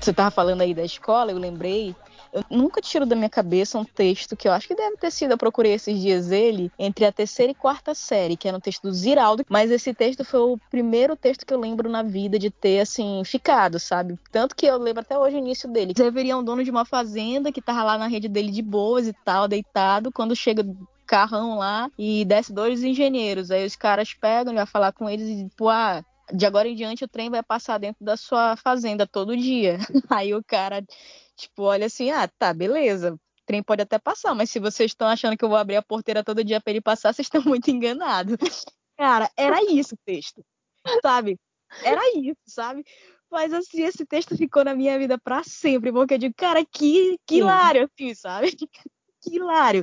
Você tava falando aí da escola, eu lembrei eu nunca tiro da minha cabeça um texto que eu acho que deve ter sido, eu procurei esses dias ele, entre a terceira e quarta série, que era um texto do Ziraldo, mas esse texto foi o primeiro texto que eu lembro na vida de ter, assim, ficado, sabe? Tanto que eu lembro até hoje o início dele. Deveria um dono de uma fazenda que tava lá na rede dele de boas e tal, deitado, quando chega carrão lá e desce dois engenheiros. Aí os caras pegam, ele vai falar com eles e, tipo, ah, de agora em diante o trem vai passar dentro da sua fazenda todo dia. Aí o cara, tipo, olha assim, ah, tá, beleza. O trem pode até passar, mas se vocês estão achando que eu vou abrir a porteira todo dia para ele passar, vocês estão muito enganados. Cara, era isso o texto, sabe? Era isso, sabe? Mas assim, esse texto ficou na minha vida para sempre, porque eu digo, cara, que, que hilário, assim, sabe? Que hilário.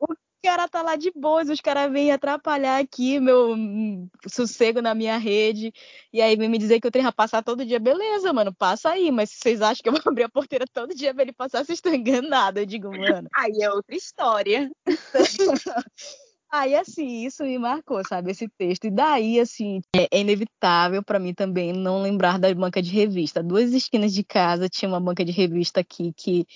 O cara tá lá de boas, os caras vêm atrapalhar aqui meu hum, sossego na minha rede, e aí vem me dizer que eu tenho que passar todo dia. Beleza, mano, passa aí, mas se vocês acham que eu vou abrir a porteira todo dia pra ele passar, vocês estão enganados. Eu digo, mano. Aí é outra história. Aí, assim, isso me marcou, sabe, esse texto. E daí, assim, é, é inevitável para mim também não lembrar da banca de revista. Duas esquinas de casa tinha uma banca de revista aqui que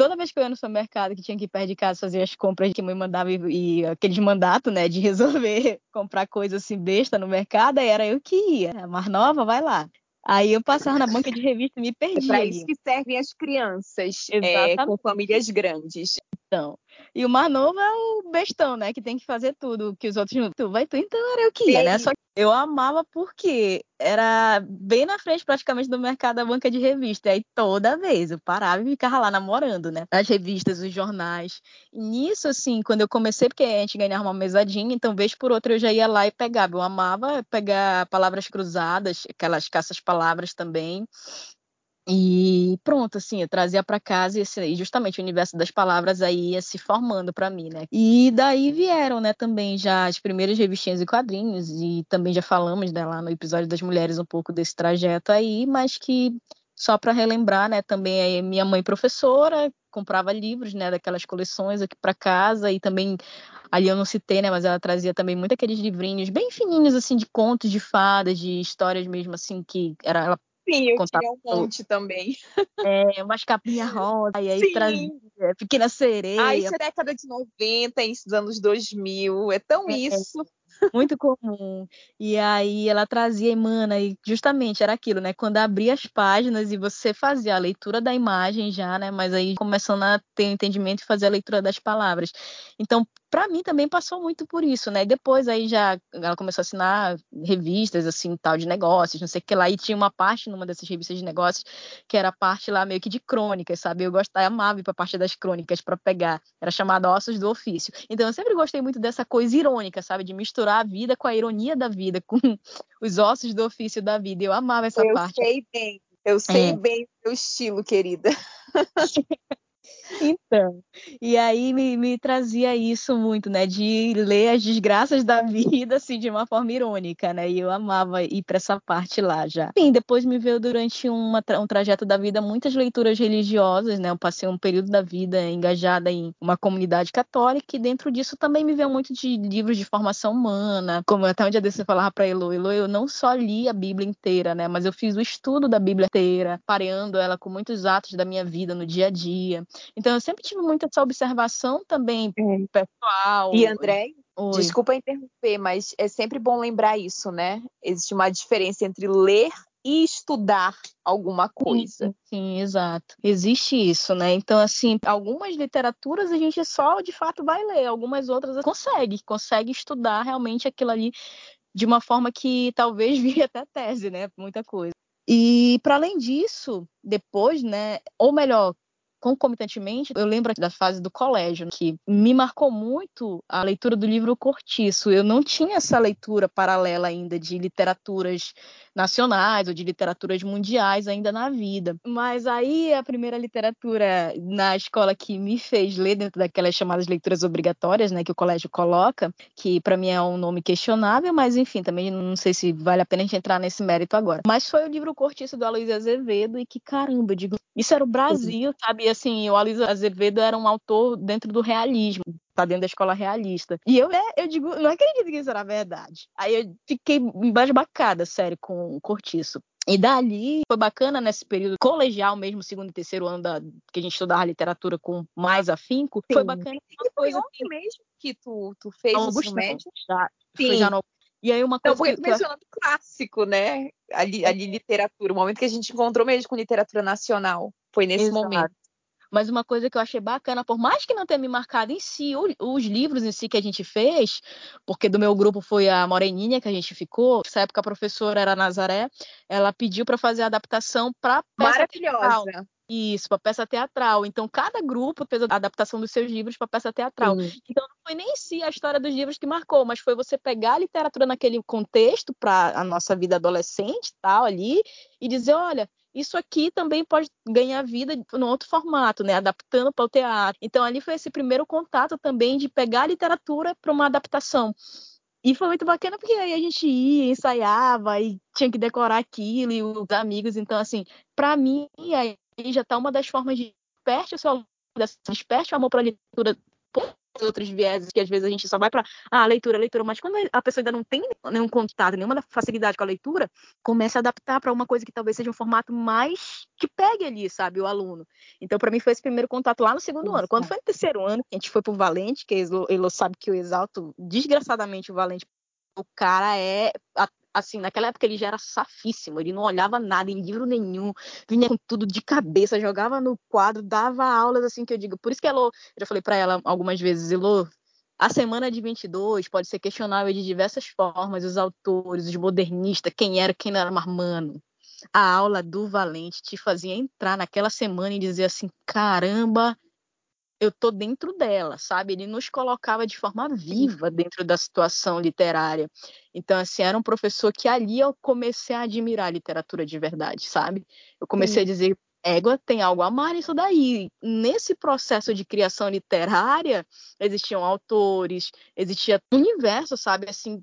toda vez que eu ia no supermercado, que tinha que ir perto de casa fazer as compras que me mandava e, e aqueles mandatos, né, de resolver comprar coisa assim besta no mercado, aí era eu que ia. A mais nova, vai lá. Aí eu passava na banca de revista e me perdia. É para isso que servem as crianças é, com famílias grandes. Então, e o mais novo é o bestão, né? Que tem que fazer tudo que os outros não. Tu vai tu, então era eu que ia, né? Só que eu amava porque era bem na frente praticamente do mercado da banca de revista. E aí toda vez eu parava e ficava lá namorando, né? As revistas, os jornais. E nisso, assim, quando eu comecei, porque a gente ganhava uma mesadinha, então vez por outra eu já ia lá e pegava. Eu amava pegar palavras cruzadas, aquelas caças-palavras também. E pronto, assim, eu trazia para casa e justamente o universo das palavras aí ia se formando para mim, né? E daí vieram, né, também já as primeiras revistinhas e quadrinhos e também já falamos né, lá no episódio das mulheres um pouco desse trajeto aí, mas que só para relembrar, né, também minha mãe professora comprava livros, né, daquelas coleções aqui para casa e também ali eu não citei, né, mas ela trazia também muito aqueles livrinhos bem fininhos assim de contos de fadas, de histórias mesmo assim que era ela Sim, eu tinha um monte também. É, umas capinhas rosa, e aí Sim. trazia Pequena Sereia. Ah, isso é década de 90, isso dos anos 2000, é tão é, isso muito comum. E aí ela trazia, mana, e justamente era aquilo, né? Quando abria as páginas e você fazia a leitura da imagem já, né? Mas aí começando a ter o entendimento e fazer a leitura das palavras. Então, para mim também passou muito por isso, né? Depois aí já ela começou a assinar revistas assim, tal de negócios, não sei o que lá, e tinha uma parte numa dessas revistas de negócios que era a parte lá meio que de crônicas, sabe? Eu gostava, amava ir para a parte das crônicas para pegar, era chamada Ossos do Ofício. Então eu sempre gostei muito dessa coisa irônica, sabe? De misturar a vida com a ironia da vida, com os ossos do ofício da vida. Eu amava essa eu parte. Eu sei bem. Eu sei é. bem o seu estilo, querida. Então, e aí me, me, trazia isso muito, né, de ler as desgraças da vida, assim, de uma forma irônica, né, e eu amava ir para essa parte lá já. Sim, depois me veio durante uma, um trajeto da vida muitas leituras religiosas, né, eu passei um período da vida engajada em uma comunidade católica e dentro disso também me veio muito de livros de formação humana, como até um dia desse eu falava para Elo, Elo, eu não só li a Bíblia inteira, né, mas eu fiz o estudo da Bíblia inteira, pareando ela com muitos atos da minha vida no dia a dia. Então eu sempre tive muita essa observação também é. pessoal. E André, Oi. desculpa interromper, mas é sempre bom lembrar isso, né? Existe uma diferença entre ler e estudar alguma coisa. Sim, sim, exato. Existe isso, né? Então, assim, algumas literaturas a gente só de fato vai ler, algumas outras consegue, consegue estudar realmente aquilo ali de uma forma que talvez vire até tese, né? Muita coisa. E para além disso, depois, né, ou melhor, concomitantemente, eu lembro da fase do colégio, que me marcou muito a leitura do livro Cortiço. Eu não tinha essa leitura paralela ainda de literaturas nacionais ou de literaturas mundiais ainda na vida. Mas aí a primeira literatura na escola que me fez ler dentro daquelas chamadas leituras obrigatórias, né, que o colégio coloca, que para mim é um nome questionável, mas enfim, também não sei se vale a pena a gente entrar nesse mérito agora. Mas foi o livro Cortiço do Aloysio Azevedo e que caramba, eu digo, isso era o Brasil, sabe? assim, o Aloysio Azevedo era um autor dentro do realismo, tá dentro da escola realista. E eu, é, eu digo, não acredito que isso era verdade. Aí eu fiquei embasbacada, sério, com o Cortiço. E dali foi bacana nesse período colegial mesmo, segundo e terceiro ano da, que a gente estudava literatura com mais afinco. Sim. Foi bacana. Coisa foi que... mesmo que tu, tu fez no médio? Já, Sim. Foi já no... E aí uma coisa então, que, mencionando que... clássico, né? Ali, ali literatura, o momento que a gente encontrou mesmo com literatura nacional. Foi nesse Exato. momento. Mas uma coisa que eu achei bacana, por mais que não tenha me marcado em si, os livros em si que a gente fez, porque do meu grupo foi a Moreninha que a gente ficou, nessa época a professora era a Nazaré, ela pediu para fazer a adaptação para Maravilhosa. Teatral. Isso, para peça teatral. Então, cada grupo fez a adaptação dos seus livros para peça teatral. Sim. Então, não foi nem em si a história dos livros que marcou, mas foi você pegar a literatura naquele contexto para a nossa vida adolescente, tal, ali, e dizer: olha, isso aqui também pode ganhar vida no outro formato, né? Adaptando para o teatro. Então, ali foi esse primeiro contato também de pegar a literatura para uma adaptação. E foi muito bacana porque aí a gente ia, ensaiava e tinha que decorar aquilo e os amigos. Então, assim, para mim, aí já está uma das formas de desperte o seu desperte o amor para a literatura outros vieses que às vezes a gente só vai para ah, leitura, leitura, mas quando a pessoa ainda não tem nenhum contato, nenhuma facilidade com a leitura, começa a adaptar para uma coisa que talvez seja um formato mais que pegue ali, sabe, o aluno. Então, para mim foi esse primeiro contato lá no segundo Nossa. ano. Quando foi no terceiro ano, a gente foi pro Valente, que ele sabe que eu exalto desgraçadamente o Valente. O cara é assim, naquela época ele já era safíssimo, ele não olhava nada em livro nenhum, vinha com tudo de cabeça, jogava no quadro, dava aulas assim que eu digo. Por isso que Elo, eu já falei para ela algumas vezes, Elo, a semana de 22 pode ser questionável de diversas formas, os autores, os modernistas, quem era, quem não era marmano. A aula do Valente te fazia entrar naquela semana e dizer assim: caramba, eu tô dentro dela, sabe? Ele nos colocava de forma viva dentro da situação literária. Então, assim, era um professor que ali eu comecei a admirar a literatura de verdade, sabe? Eu comecei Sim. a dizer, égua, tem algo a mais nisso daí. Nesse processo de criação literária, existiam autores, existia um universo, sabe? Assim,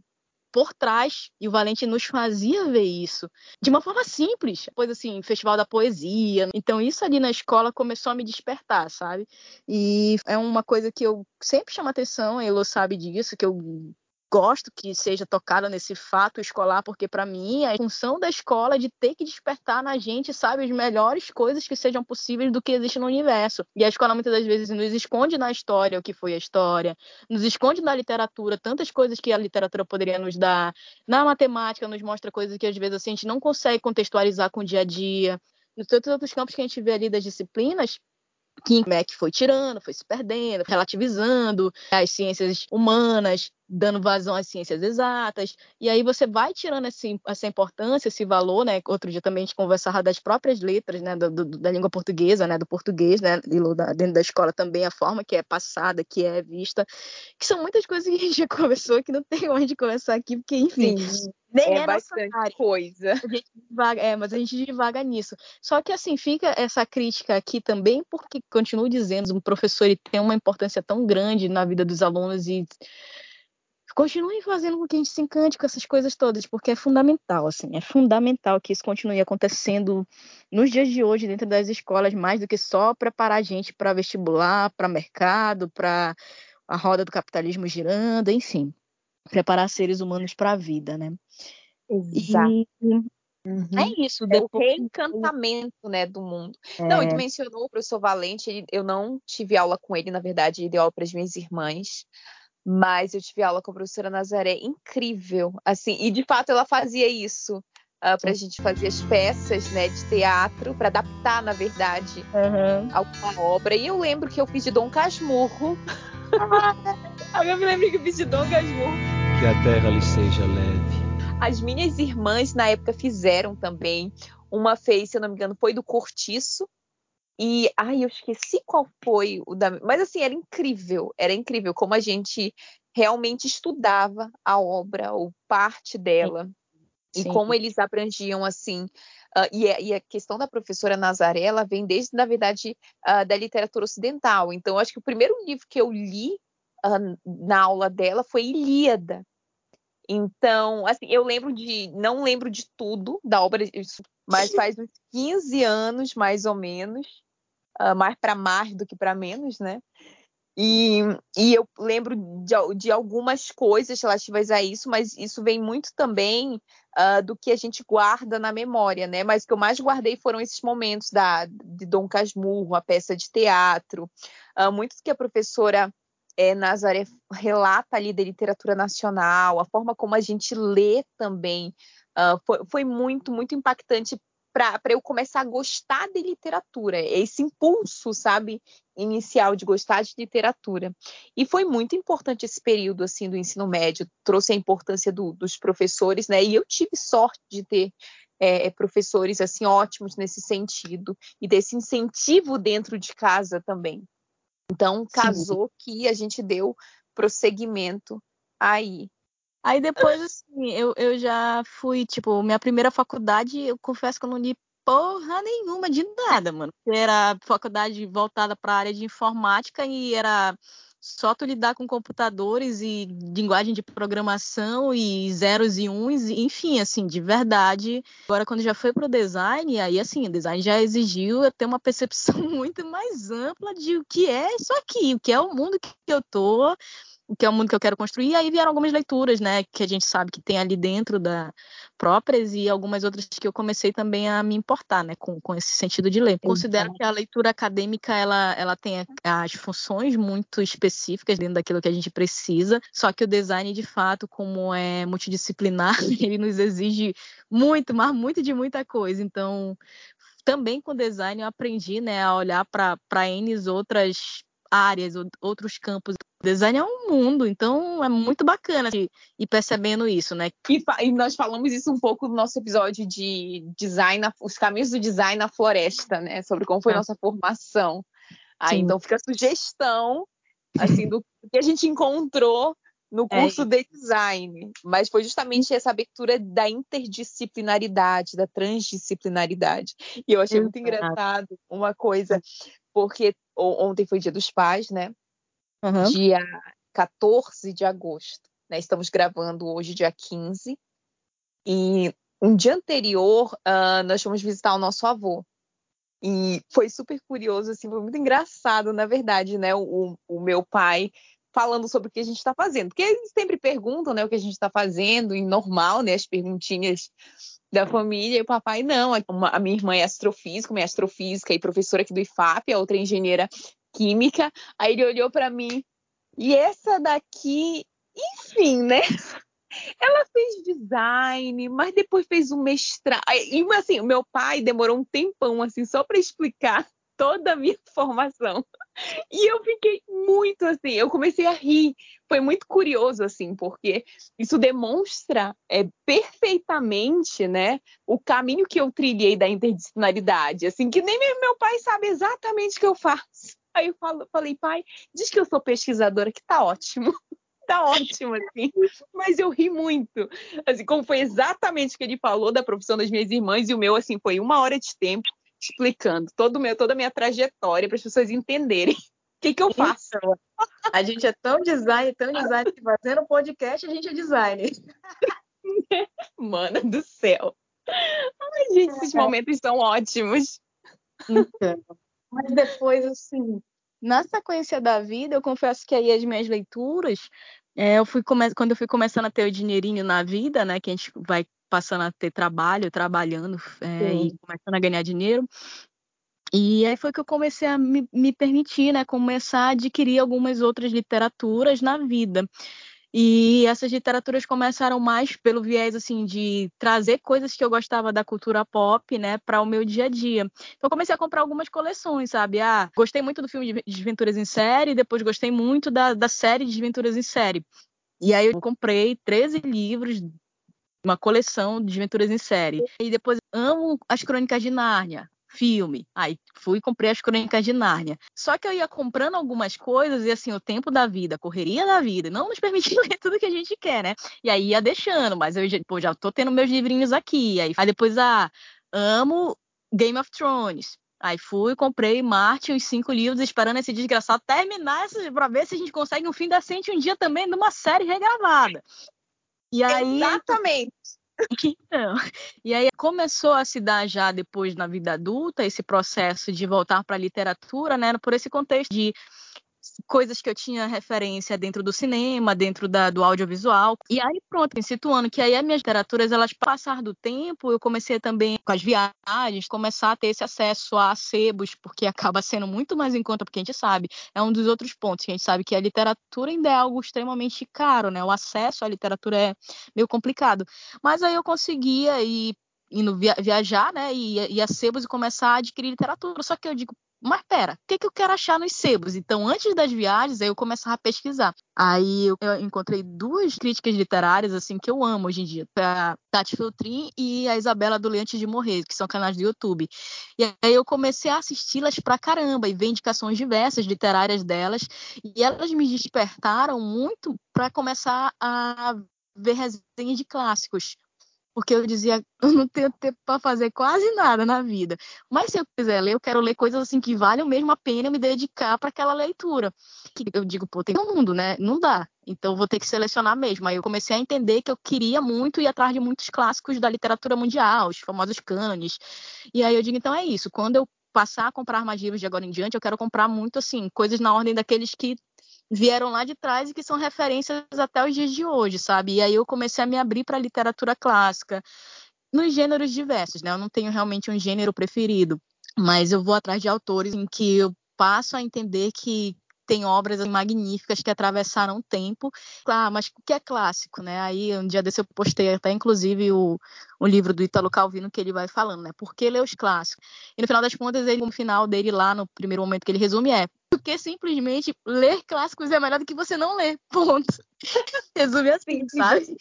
por trás, e o Valente nos fazia ver isso de uma forma simples, pois assim, festival da poesia. Então isso ali na escola começou a me despertar, sabe? E é uma coisa que eu sempre chamo atenção, a Elo sabe disso, que eu gosto que seja tocada nesse fato escolar, porque para mim a função da escola é de ter que despertar na gente, sabe, as melhores coisas que sejam possíveis do que existe no universo. E a escola muitas das vezes nos esconde na história o que foi a história, nos esconde na literatura tantas coisas que a literatura poderia nos dar. Na matemática nos mostra coisas que às vezes assim, a gente não consegue contextualizar com o dia a dia. Nos tantos outros campos que a gente vê ali das disciplinas, que Mac foi tirando, foi se perdendo, relativizando as ciências humanas, dando vazão às ciências exatas, e aí você vai tirando esse, essa importância, esse valor, né? Outro dia também a gente conversava das próprias letras, né? Do, do, da língua portuguesa, né? Do português, né? Dentro da escola também a forma que é passada, que é vista, que são muitas coisas que a gente já conversou que não tem onde conversar aqui, porque enfim, Sim, nem é, é bastante coisa. Divaga, é, mas a gente devaga nisso. Só que assim fica essa crítica aqui também, porque continuo dizendo, um professor tem uma importância tão grande na vida dos alunos e continuem fazendo com que a gente se encante com essas coisas todas, porque é fundamental, assim, é fundamental que isso continue acontecendo nos dias de hoje dentro das escolas, mais do que só preparar a gente para vestibular, para mercado, para a roda do capitalismo girando, enfim, preparar seres humanos para a vida, né? Exato. E... Uhum. É isso, é o reencantamento, né, do mundo. É... Não, e tu mencionou o professor Valente, eu não tive aula com ele, na verdade, ele deu aula para as minhas irmãs, mas eu tive aula com a professora Nazaré, incrível, assim, e de fato ela fazia isso. Uh, ah, para a gente fazer as peças né, de teatro, para adaptar, na verdade, uhum. alguma obra. E eu lembro que eu fiz de Dom Casmurro. eu me lembro que eu fiz de Dom Casmurro. Que a terra lhe seja leve. As minhas irmãs, na época, fizeram também. Uma fez, se eu não me engano, foi do Cortiço, e, ai, eu esqueci qual foi o da. Mas, assim, era incrível, era incrível como a gente realmente estudava a obra ou parte dela. Sim. E como eles aprendiam, assim. Uh, e, a, e, a questão da professora Nazaré, ela vem desde, na verdade, uh, da literatura ocidental. Então, acho que o primeiro livro que eu li uh, na aula dela foi Ilíada. Então, assim, eu lembro de. Não lembro de tudo da obra, mas faz uns 15 anos, mais ou menos mais para mais do que para menos, né? E, e eu lembro de, de, algumas coisas relativas a isso, mas isso vem muito também uh, do que a gente guarda na memória, né? Mas o que eu mais guardei foram esses momentos da, de Dom Casmurro, a peça de teatro, uh, muitos que a professora é, Nazaré relata ali da literatura nacional, a forma como a gente lê também. Uh, foi, foi, muito, muito impactante para eu começar a gostar de literatura, esse impulso, sabe, inicial de gostar de literatura. E foi muito importante esse período assim do ensino médio, trouxe a importância do, dos professores, né? E eu tive sorte de ter é, professores assim ótimos nesse sentido e desse incentivo dentro de casa também. Então casou Sim. que a gente deu prosseguimento aí. Aí depois, assim, eu, eu já fui, tipo, minha primeira faculdade, eu confesso que eu não li porra nenhuma de nada, mano. Era faculdade voltada para a área de informática e era só tu lidar com computadores e linguagem de programação e zeros e uns, enfim, assim, de verdade. Agora, quando já foi pro design, aí assim, o design já exigiu eu ter uma percepção muito mais ampla de o que é isso aqui, o que é o mundo que eu tô, que é o mundo que eu quero construir. E aí vieram algumas leituras, né, que a gente sabe que tem ali dentro da próprias e algumas outras que eu comecei também a me importar, né, com, com esse sentido de ler. Considero que a leitura acadêmica ela, ela tem as funções muito específicas dentro daquilo que a gente precisa, só que o design, de fato, como é multidisciplinar, ele nos exige muito, mas muito de muita coisa. Então, também com design eu aprendi, né, a olhar para N outras áreas, outros campos. O design é um mundo, então é muito bacana ir percebendo isso, né? E, e, nós falamos isso um pouco no nosso episódio de design, os caminhos do design na floresta, né? Sobre como foi é. nossa formação. Aí, então fica a sugestão, assim, do que a gente encontrou no é curso é. de design, mas foi justamente essa abertura da interdisciplinaridade, da transdisciplinaridade. E eu achei muito engraçado uma coisa, porque ontem foi dia dos pais, né? Uhum. Dia 14 de agosto. Né? Estamos gravando hoje, dia 15. E um dia anterior, uh, nós fomos visitar o nosso avô. E foi super curioso, assim, foi muito engraçado, na verdade, né? O, o meu pai falando sobre o que a gente está fazendo. Porque eles sempre perguntam né, o que a gente está fazendo, e normal, né? As perguntinhas da família, e o papai não. A minha irmã é astrofísica, minha astrofísica e professora aqui do IFAP, a outra é engenheira química. Aí ele olhou para mim, e essa daqui, enfim, né? Ela fez design, mas depois fez um mestrado. E assim, o meu pai demorou um tempão assim só para explicar toda a minha formação. E eu fiquei muito assim, eu comecei a rir. Foi muito curioso, assim, porque isso demonstra é, perfeitamente, né, o caminho que eu trilhei da interdisciplinaridade, assim, que nem meu pai sabe exatamente o que eu faço. Aí eu falo, falei, pai, diz que eu sou pesquisadora, que tá ótimo. tá ótimo, assim. Mas eu ri muito. Assim, como foi exatamente o que ele falou da profissão das minhas irmãs, e o meu, assim, foi uma hora de tempo explicando todo meu, toda a minha trajetória para as pessoas entenderem o que, que eu faço. A gente é tão design, tão design que fazendo podcast a gente é designer. Mana do céu. Ai, gente, esses momentos são ótimos. Então, mas depois, assim, na sequência da vida, eu confesso que aí as minhas leituras, é, eu fui come... quando eu fui começando a ter o dinheirinho na vida, né, que a gente vai passando a ter trabalho, trabalhando é, e começando a ganhar dinheiro. E aí foi que eu comecei a me, me, permitir, né, começar a adquirir algumas outras literaturas na vida. E essas literaturas começaram mais pelo viés assim de trazer coisas que eu gostava da cultura pop, né, para o meu dia a dia. Então eu comecei a comprar algumas coleções, sabe? Ah, gostei muito do filme de Desventuras em Série, depois gostei muito da, da série de Desventuras em Série. E aí eu comprei 13 livros uma coleção de aventuras em série. E depois amo as Crônicas de Nárnia, filme. Aí fui e comprei as Crônicas de Nárnia. Só que eu ia comprando algumas coisas e assim, o tempo da vida, a correria da vida, não nos permitia ler tudo que a gente quer, né? E aí ia deixando, mas eu pô, já tô tendo meus livrinhos aqui. Aí, aí depois, ah, amo Game of Thrones. Aí fui, comprei Marte, os cinco livros, esperando esse desgraçado terminar para ver se a gente consegue um fim decente um dia também numa série regravada. E aí, Exatamente. Então, e aí começou a se dar já depois na vida adulta esse processo de voltar para a literatura, né, por esse contexto de coisas que eu tinha referência dentro do cinema, dentro da, do audiovisual. E aí, pronto, situando que aí as minhas literaturas, elas passar do tempo, eu comecei também com as viagens, começar a ter esse acesso a sebos, porque acaba sendo muito mais em conta, porque a gente sabe, é um dos outros pontos, que a gente sabe que a literatura ainda é algo extremamente caro, né? O acesso à literatura é meio complicado. Mas aí eu conseguia ir indo via viajar, né, e, e a sebos e começar a adquirir literatura. Só que eu digo, mas pera, o que, que eu quero achar nos sebos? Então, antes das viagens, aí eu começava a pesquisar. Aí eu, encontrei duas críticas literárias, assim, que eu amo hoje em dia. A Tati Feltrin e a Isabela do Leante de Morrer, que são canais do YouTube. E aí eu comecei a assisti-las pra caramba e ver indicações diversas literárias delas. E elas me despertaram muito para começar a ver resenhas de clássicos porque eu dizia, eu não tenho tempo para fazer quase nada na vida. Mas se eu quiser ler, eu quero ler coisas assim que valem mesmo a pena me dedicar para aquela leitura. Que eu digo, pô, tem um mundo, né? Não dá. Então vou ter que selecionar mesmo. Aí eu comecei a entender que eu queria muito ir atrás de muitos clássicos da literatura mundial, os famosos cânones. E aí eu digo, então é isso. Quando eu passar a comprar mais livros de agora em diante, eu quero comprar muito assim, coisas na ordem daqueles que vieram lá de trás e que são referências até os dias de hoje, sabe? E aí eu comecei a me abrir para a literatura clássica, nos gêneros diversos, né? Eu não tenho realmente um gênero preferido, mas eu vou atrás de autores em que eu passo a entender que tem obras magníficas que atravessaram o tempo. Claro, mas que é clássico, né? Aí um dia desse eu postei até inclusive o, o livro do Italo Calvino que ele vai falando, né? Por que ler os clássicos? E no final das contas, ele, no final dele lá, no primeiro momento que ele resume é porque simplesmente ler clássicos é melhor do que você não ler. Ponto. Resume assim, sabe?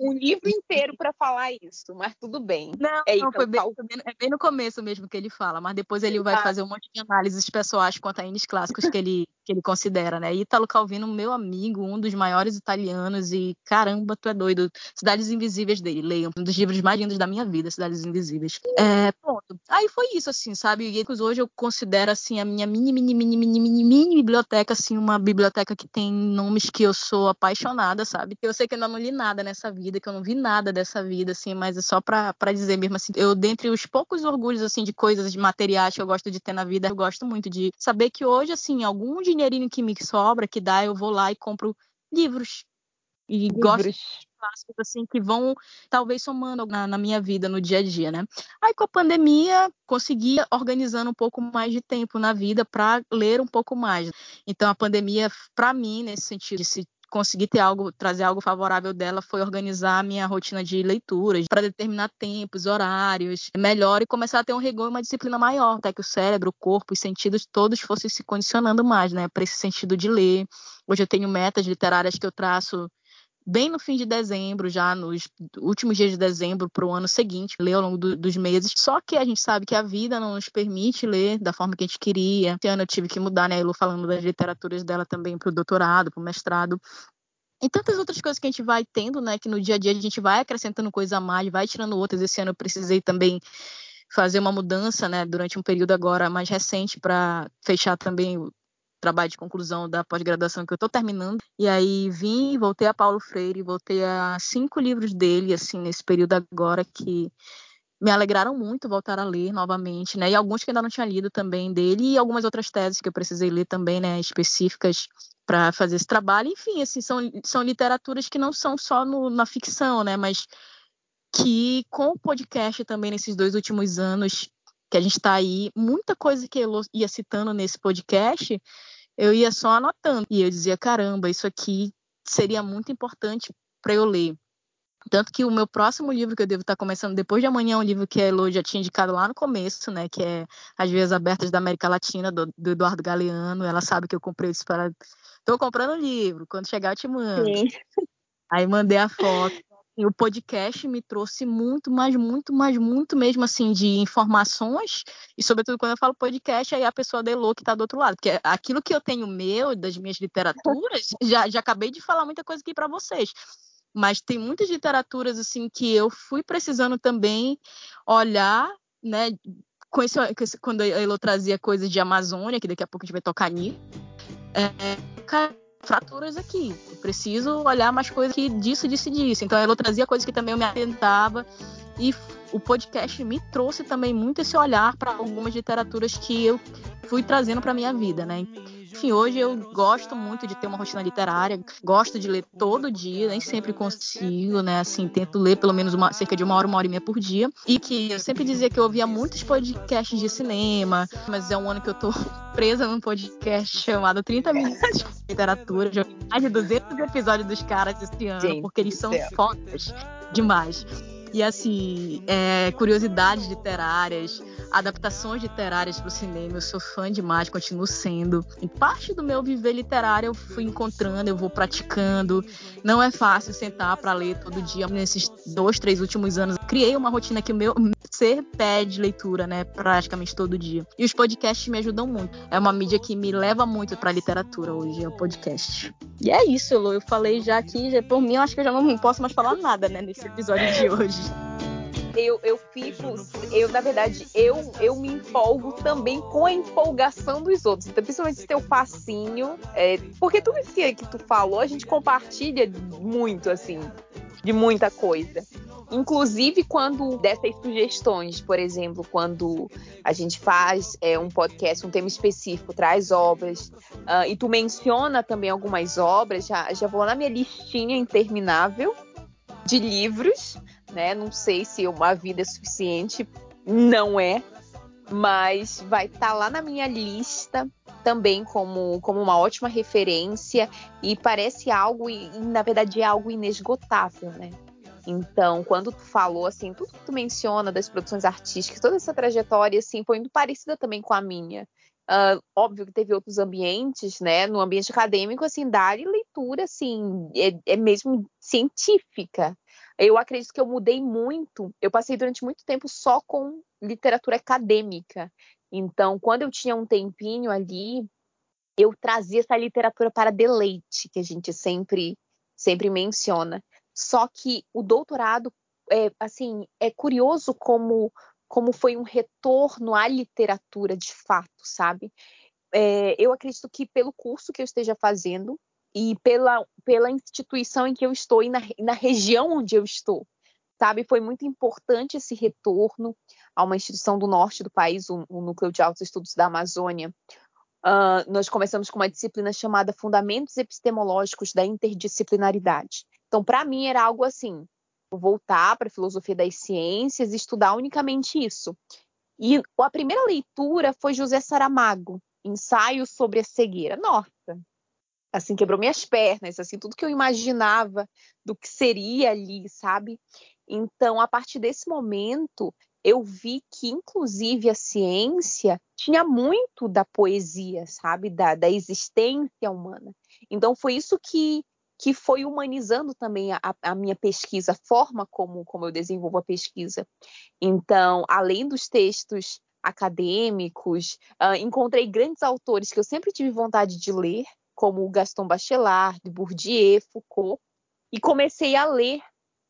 Um livro inteiro para falar isso, mas tudo bem. Não, é, não, foi bem, é bem no começo mesmo que ele fala, mas depois ele vai ah. fazer um monte de análises pessoais quanto a índios clássicos que ele, que ele considera, né? Ítalo Calvino, meu amigo, um dos maiores italianos, e caramba, tu é doido. Cidades Invisíveis dele, leiam. Um dos livros mais lindos da minha vida, Cidades Invisíveis. É, Aí foi isso, assim, sabe? E hoje eu considero, assim, a minha mini, mini, mini, mini, mini, mini biblioteca, assim, uma biblioteca que tem nomes que eu sou apaixonada, sabe? Eu sei que eu ainda não li nada nessa vida, que eu não vi nada dessa vida, assim, mas é só pra, pra dizer mesmo, assim, eu, dentre os poucos orgulhos, assim, de coisas de materiais que eu gosto de ter na vida, eu gosto muito de saber que hoje, assim, algum dinheirinho que me sobra, que dá, eu vou lá e compro livros. E livros. gosto clássicos assim que vão talvez somando na, na, minha vida no dia a dia, né? Aí com a pandemia consegui organizando um pouco mais de tempo na vida para ler um pouco mais. Então a pandemia para mim nesse sentido de se conseguir ter algo, trazer algo favorável dela foi organizar a minha rotina de leituras para determinar tempos, horários melhor e começar a ter um rigor e uma disciplina maior, até que o cérebro, o corpo, os sentidos todos fossem se condicionando mais, né, para esse sentido de ler. Hoje eu tenho metas literárias que eu traço bem no fim de dezembro, já nos últimos dias de dezembro para o ano seguinte, ler ao longo do, dos meses. Só que a gente sabe que a vida não nos permite ler da forma que a gente queria. Esse ano eu tive que mudar, né? A Elu falando das literaturas dela também para o doutorado, para o mestrado. E tantas outras coisas que a gente vai tendo, né? Que no dia a dia a gente vai acrescentando coisa a mais, vai tirando outras. Esse ano eu precisei também fazer uma mudança, né? Durante um período agora mais recente para fechar também trabalho de conclusão da pós-graduação que eu estou terminando. E aí vim, voltei a Paulo Freire, voltei a cinco livros dele, assim, nesse período agora que me alegraram muito voltar a ler novamente, né? E alguns que ainda não tinha lido também dele e algumas outras teses que eu precisei ler também, né, específicas para fazer esse trabalho. Enfim, assim, são, são literaturas que não são só no, na ficção, né, mas que com o podcast também nesses dois últimos anos que a gente está aí, muita coisa que eu ia citando nesse podcast, eu ia só anotando. E eu dizia, caramba, isso aqui seria muito importante para eu ler. Tanto que o meu próximo livro que eu devo estar tá começando depois de amanhã é um livro que a Elo já tinha indicado lá no começo, né? Que é As Vias Abertas da América Latina, do, do Eduardo Galeano. Ela sabe que eu comprei isso para. Estou comprando o livro, quando chegar eu te mando. Sim. Aí mandei a foto o podcast me trouxe muito, mas muito, mas muito mesmo assim de informações e sobretudo quando eu falo podcast aí a pessoa delou que está do outro lado, porque aquilo que eu tenho meu das minhas literaturas já, já acabei de falar muita coisa aqui para vocês. Mas tem muitas literaturas assim que eu fui precisando também olhar, né, esse, quando a Elo trazia coisas de Amazônia, que daqui a pouco a gente vai tocar nisso. É, cara, fraturas aqui. Eu preciso olhar mais coisas que disso, disso e disso. Então ela trazia coisas que também eu me atentava. E o podcast me trouxe também muito esse olhar para algumas literaturas que eu fui trazendo para minha vida, né? Enfim, hoje eu gosto muito de ter uma rotina literária, gosto de ler todo dia, nem sempre consigo, né? Assim, tento ler pelo menos uma, cerca de uma hora, uma hora e meia por dia. E que eu sempre dizia que eu ouvia muitos podcasts de cinema, mas é um ano que eu tô presa num podcast chamado 30 Minutos de Literatura. Já vi mais de 200 episódios dos caras esse ano, Gente porque eles são fodas demais. E assim, é, curiosidades literárias, adaptações literárias para o cinema, eu sou fã demais, continuo sendo. Em parte do meu viver literário eu fui encontrando, eu vou praticando. Não é fácil sentar para ler todo dia. Nesses dois, três últimos anos, criei uma rotina que o meu ser pede leitura, né, praticamente todo dia. E os podcasts me ajudam muito. É uma mídia que me leva muito para a literatura hoje, é o podcast. E é isso, Lu. Eu falei já aqui, já, por mim, eu acho que eu já não posso mais falar nada, né, nesse episódio de hoje. Eu, eu fico, eu, na verdade, eu, eu me empolgo também com a empolgação dos outros. Então, principalmente esse teu facinho. É, porque tudo isso que tu falou, a gente compartilha muito, assim, de muita coisa. Inclusive quando dessas sugestões, por exemplo, quando a gente faz é, um podcast, um tema específico, traz obras, uh, e tu menciona também algumas obras, já, já vou na minha listinha interminável de livros, né? Não sei se uma vida é suficiente, não é, mas vai estar tá lá na minha lista também como, como uma ótima referência e parece algo, e na verdade é algo inesgotável, né? Então, quando tu falou, assim, tudo que tu menciona das produções artísticas, toda essa trajetória, assim, foi muito parecida também com a minha. Uh, óbvio que teve outros ambientes, né? No ambiente acadêmico, assim, dar leitura, assim, é, é mesmo científica. Eu acredito que eu mudei muito. Eu passei durante muito tempo só com literatura acadêmica. Então, quando eu tinha um tempinho ali, eu trazia essa literatura para deleite, que a gente sempre, sempre menciona. Só que o doutorado, é, assim, é curioso como, como foi um retorno à literatura de fato, sabe? É, eu acredito que pelo curso que eu esteja fazendo e pela, pela instituição em que eu estou e na, na região onde eu estou, sabe? Foi muito importante esse retorno a uma instituição do norte do país, o, o Núcleo de Altos Estudos da Amazônia. Uh, nós começamos com uma disciplina chamada Fundamentos Epistemológicos da Interdisciplinaridade. Então, para mim, era algo assim: voltar para a filosofia das ciências e estudar unicamente isso. E a primeira leitura foi José Saramago, Ensaio sobre a Cegueira. Nossa, assim, quebrou minhas pernas, assim, tudo que eu imaginava do que seria ali, sabe? Então, a partir desse momento, eu vi que, inclusive, a ciência tinha muito da poesia, sabe? Da, da existência humana. Então, foi isso que que foi humanizando também a, a, minha pesquisa, a forma como, como eu desenvolvo a pesquisa. Então, além dos textos acadêmicos, uh, encontrei grandes autores que eu sempre tive vontade de ler, como Gaston Bachelard, Bourdieu, Foucault, e comecei a ler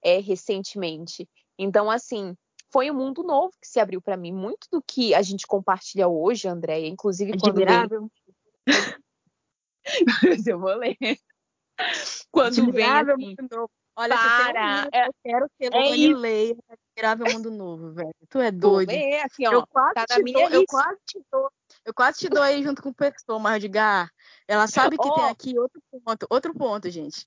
é, recentemente. Então, assim, foi um mundo novo que se abriu para mim. Muito do que a gente compartilha hoje, Andréia, inclusive Admirável. quando Mas eu vou ler. Quando vem assim, Olha, para, um é, eu quero que ele é leia Admirável Mundo Novo, velho. Tu é doido. Ler, assim, ó, eu, quase tá te dou, eu quase te dou, eu quase te dou aí junto com o pessoa, mas Edgar, ela sabe que oh. tem aqui outro ponto, outro ponto, gente.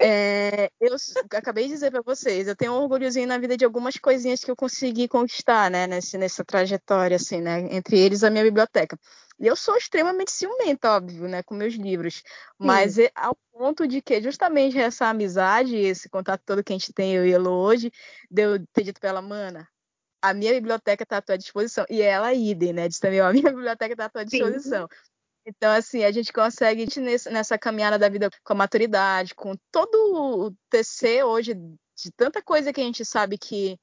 É, eu acabei de dizer para vocês, eu tenho um orgulhozinho na vida de algumas coisinhas que eu consegui conquistar, né, nesse, nessa trajetória, assim, né, entre eles a minha biblioteca. E eu sou extremamente ciumenta, óbvio, né, com meus livros, mas é ao ponto de que justamente essa amizade, esse contato todo que a gente tem, eu e ela hoje, deu ter dito para ela, mana, a minha biblioteca está à tua disposição. E ela, idem, né? Diz também, a minha biblioteca está à tua disposição. Sim. Então, assim, a gente consegue nessa caminhada da vida com a maturidade, com todo o TC hoje, de tanta coisa que a gente sabe que,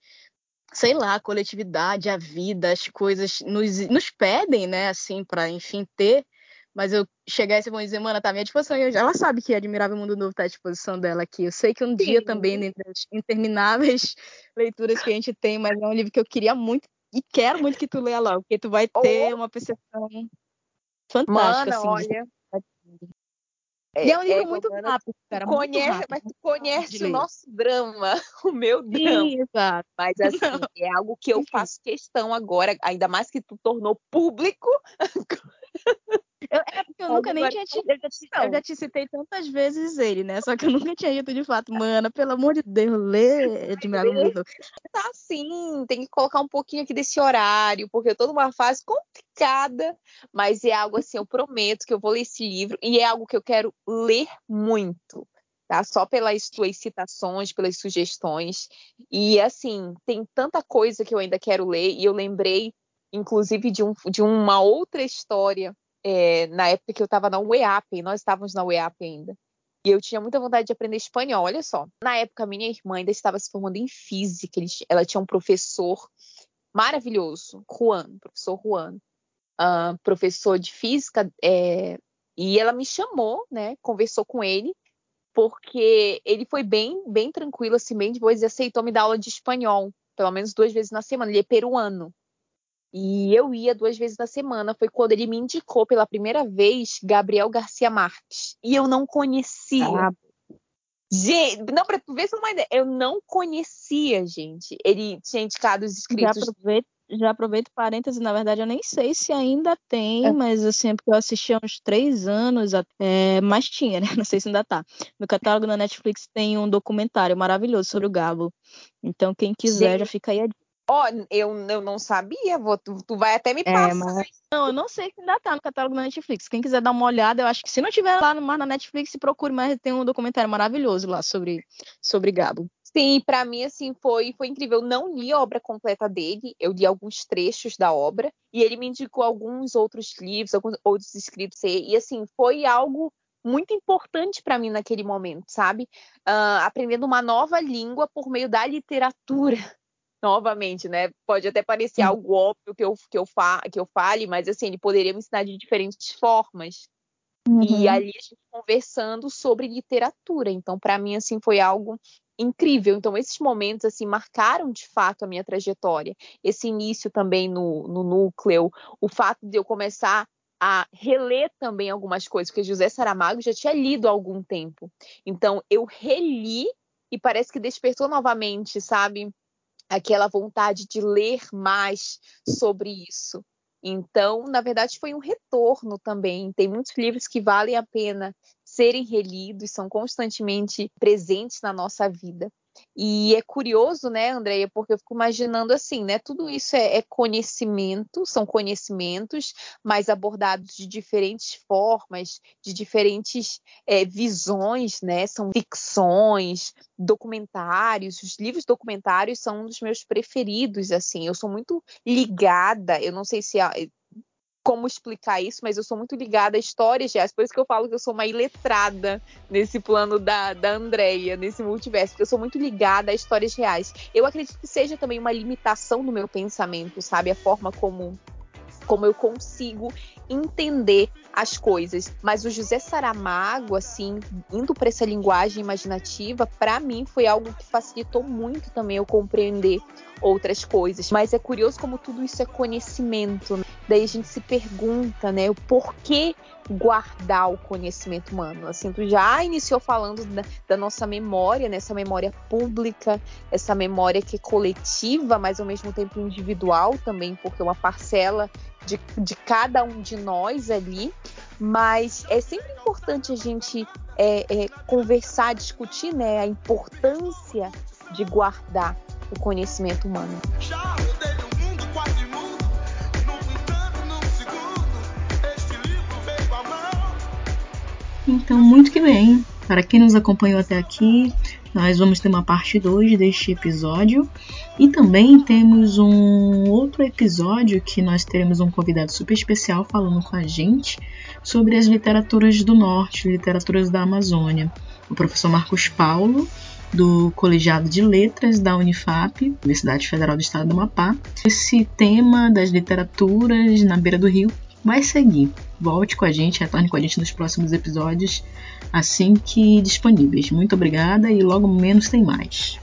sei lá, a coletividade, a vida, as coisas nos, nos pedem, né, assim, para, enfim, ter. Mas eu chegar e dizer, mano, tá à minha disposição. E ela sabe que Admirável Mundo Novo tá à disposição dela aqui. Eu sei que um Sim. dia também, entre as intermináveis leituras que a gente tem, mas é um livro que eu queria muito e quero muito que tu leia logo, porque tu vai ter oh. uma percepção fantástica. Assim, olha. É, e é um livro é, muito rápido, cara. Conhece, rápido, mas tu conhece o nosso drama, o meu drama. Sim, exato. Mas assim, é algo que eu faço questão agora, ainda mais que tu tornou público. Eu, é porque eu nunca nem tinha te, eu, já te, eu já te citei tantas vezes ele, né? Só que eu nunca tinha dito de fato, mana, pelo amor de Deus, lê Admirável Mundo. Tá sim, tem que colocar um pouquinho aqui desse horário, porque eu tô numa fase complicada, mas é algo assim, eu prometo que eu vou ler esse livro e é algo que eu quero ler muito. Tá? Só pelas suas citações, pelas sugestões. E assim, tem tanta coisa que eu ainda quero ler, e eu lembrei, inclusive, de, um, de uma outra história é, na época que eu estava na UEAP, nós estávamos na UEAP ainda. E eu tinha muita vontade de aprender espanhol, olha só. Na época, minha irmã ainda estava se formando em física, ela tinha um professor maravilhoso, Juan, professor Juan, uh, professor de física é, E ela me chamou, né? Conversou com ele, porque ele foi bem, bem tranquilo, assim, bem depois e aceitou me dar aula de espanhol, pelo menos duas vezes na semana. Ele é peruano. E eu ia duas vezes na semana. Foi quando ele me indicou pela primeira vez Gabriel Garcia Marques. E eu não conhecia. Ah. Gente, não, pra tu ver se uma ideia, eu não conhecia, gente. Ele tinha indicado os inscritos. Já aproveito, já aproveito parênteses, na verdade, eu nem sei se ainda tem, é. mas assim, é porque eu assisti há uns três anos, é, mas tinha, né? Não sei se ainda tá. No catálogo da Netflix tem um documentário maravilhoso sobre o Gabo. Então, quem quiser, já fica aí a. Ó, oh, eu, eu não sabia, vou, tu, tu vai até me é, passar. É, mas... Não, eu não sei se ainda tá no catálogo da Netflix. Quem quiser dar uma olhada, eu acho que se não tiver lá mais na Netflix, procure, mas tem um documentário maravilhoso lá sobre, sobre Gabo. Sim, para mim assim foi foi incrível. Eu não li a obra completa dele, eu li alguns trechos da obra e ele me indicou alguns outros livros, alguns outros escritos e assim foi algo muito importante para mim naquele momento, sabe? Uh, aprendendo uma nova língua por meio da literatura novamente, né? Pode até parecer algo óbvio que eu, que, eu fa que eu fale, mas assim, ele poderia me ensinar de diferentes formas. Uhum. E ali a gente conversando sobre literatura. Então, para mim, assim, foi algo incrível. Então, esses momentos, assim, marcaram de fato a minha trajetória. Esse início também no, no núcleo, o fato de eu começar a reler também algumas coisas, porque José Saramago já tinha lido há algum tempo. Então, eu reli e parece que despertou novamente, sabe? Aquela vontade de ler mais sobre isso. Então, na verdade, foi um retorno também. Tem muitos livros que valem a pena serem relidos, são constantemente presentes na nossa vida. E é curioso, né, Andréia, porque eu fico imaginando assim, né? Tudo isso é, é, conhecimento, são conhecimentos, mas abordados de diferentes formas, de diferentes é, visões, né? São ficções, documentários. Os livros documentários são um dos meus preferidos, assim. Eu sou muito ligada, eu não sei se como explicar isso, mas eu sou muito ligada a histórias reais, por isso que eu falo que eu sou uma iletrada nesse plano da, da Andrea, nesse multiverso, porque eu sou muito ligada a histórias reais. Eu acredito que seja também uma limitação do meu pensamento, sabe? A forma como como eu consigo entender as coisas. Mas o José Saramago, assim, indo para essa linguagem imaginativa, para mim foi algo que facilitou muito também eu compreender outras coisas. Mas é curioso como tudo isso é conhecimento. Né? Daí a gente se pergunta, né, o porquê guardar o conhecimento humano. Assim, tu já iniciou falando da, da nossa memória, nessa né, memória pública, essa memória que é coletiva, mas ao mesmo tempo individual também, porque uma parcela de, de cada um de nós ali, mas é sempre importante a gente é, é, conversar, discutir né, a importância de guardar o conhecimento humano. Então, muito que bem. Para quem nos acompanhou até aqui, nós vamos ter uma parte 2 deste episódio e também temos um outro episódio que nós teremos um convidado super especial falando com a gente sobre as literaturas do norte, literaturas da Amazônia. O professor Marcos Paulo, do Colegiado de Letras da Unifap, Universidade Federal do Estado do Amapá. Esse tema das literaturas na beira do rio vai seguir. Volte com a gente, retorne com a gente nos próximos episódios, assim que disponíveis. Muito obrigada e logo menos tem mais.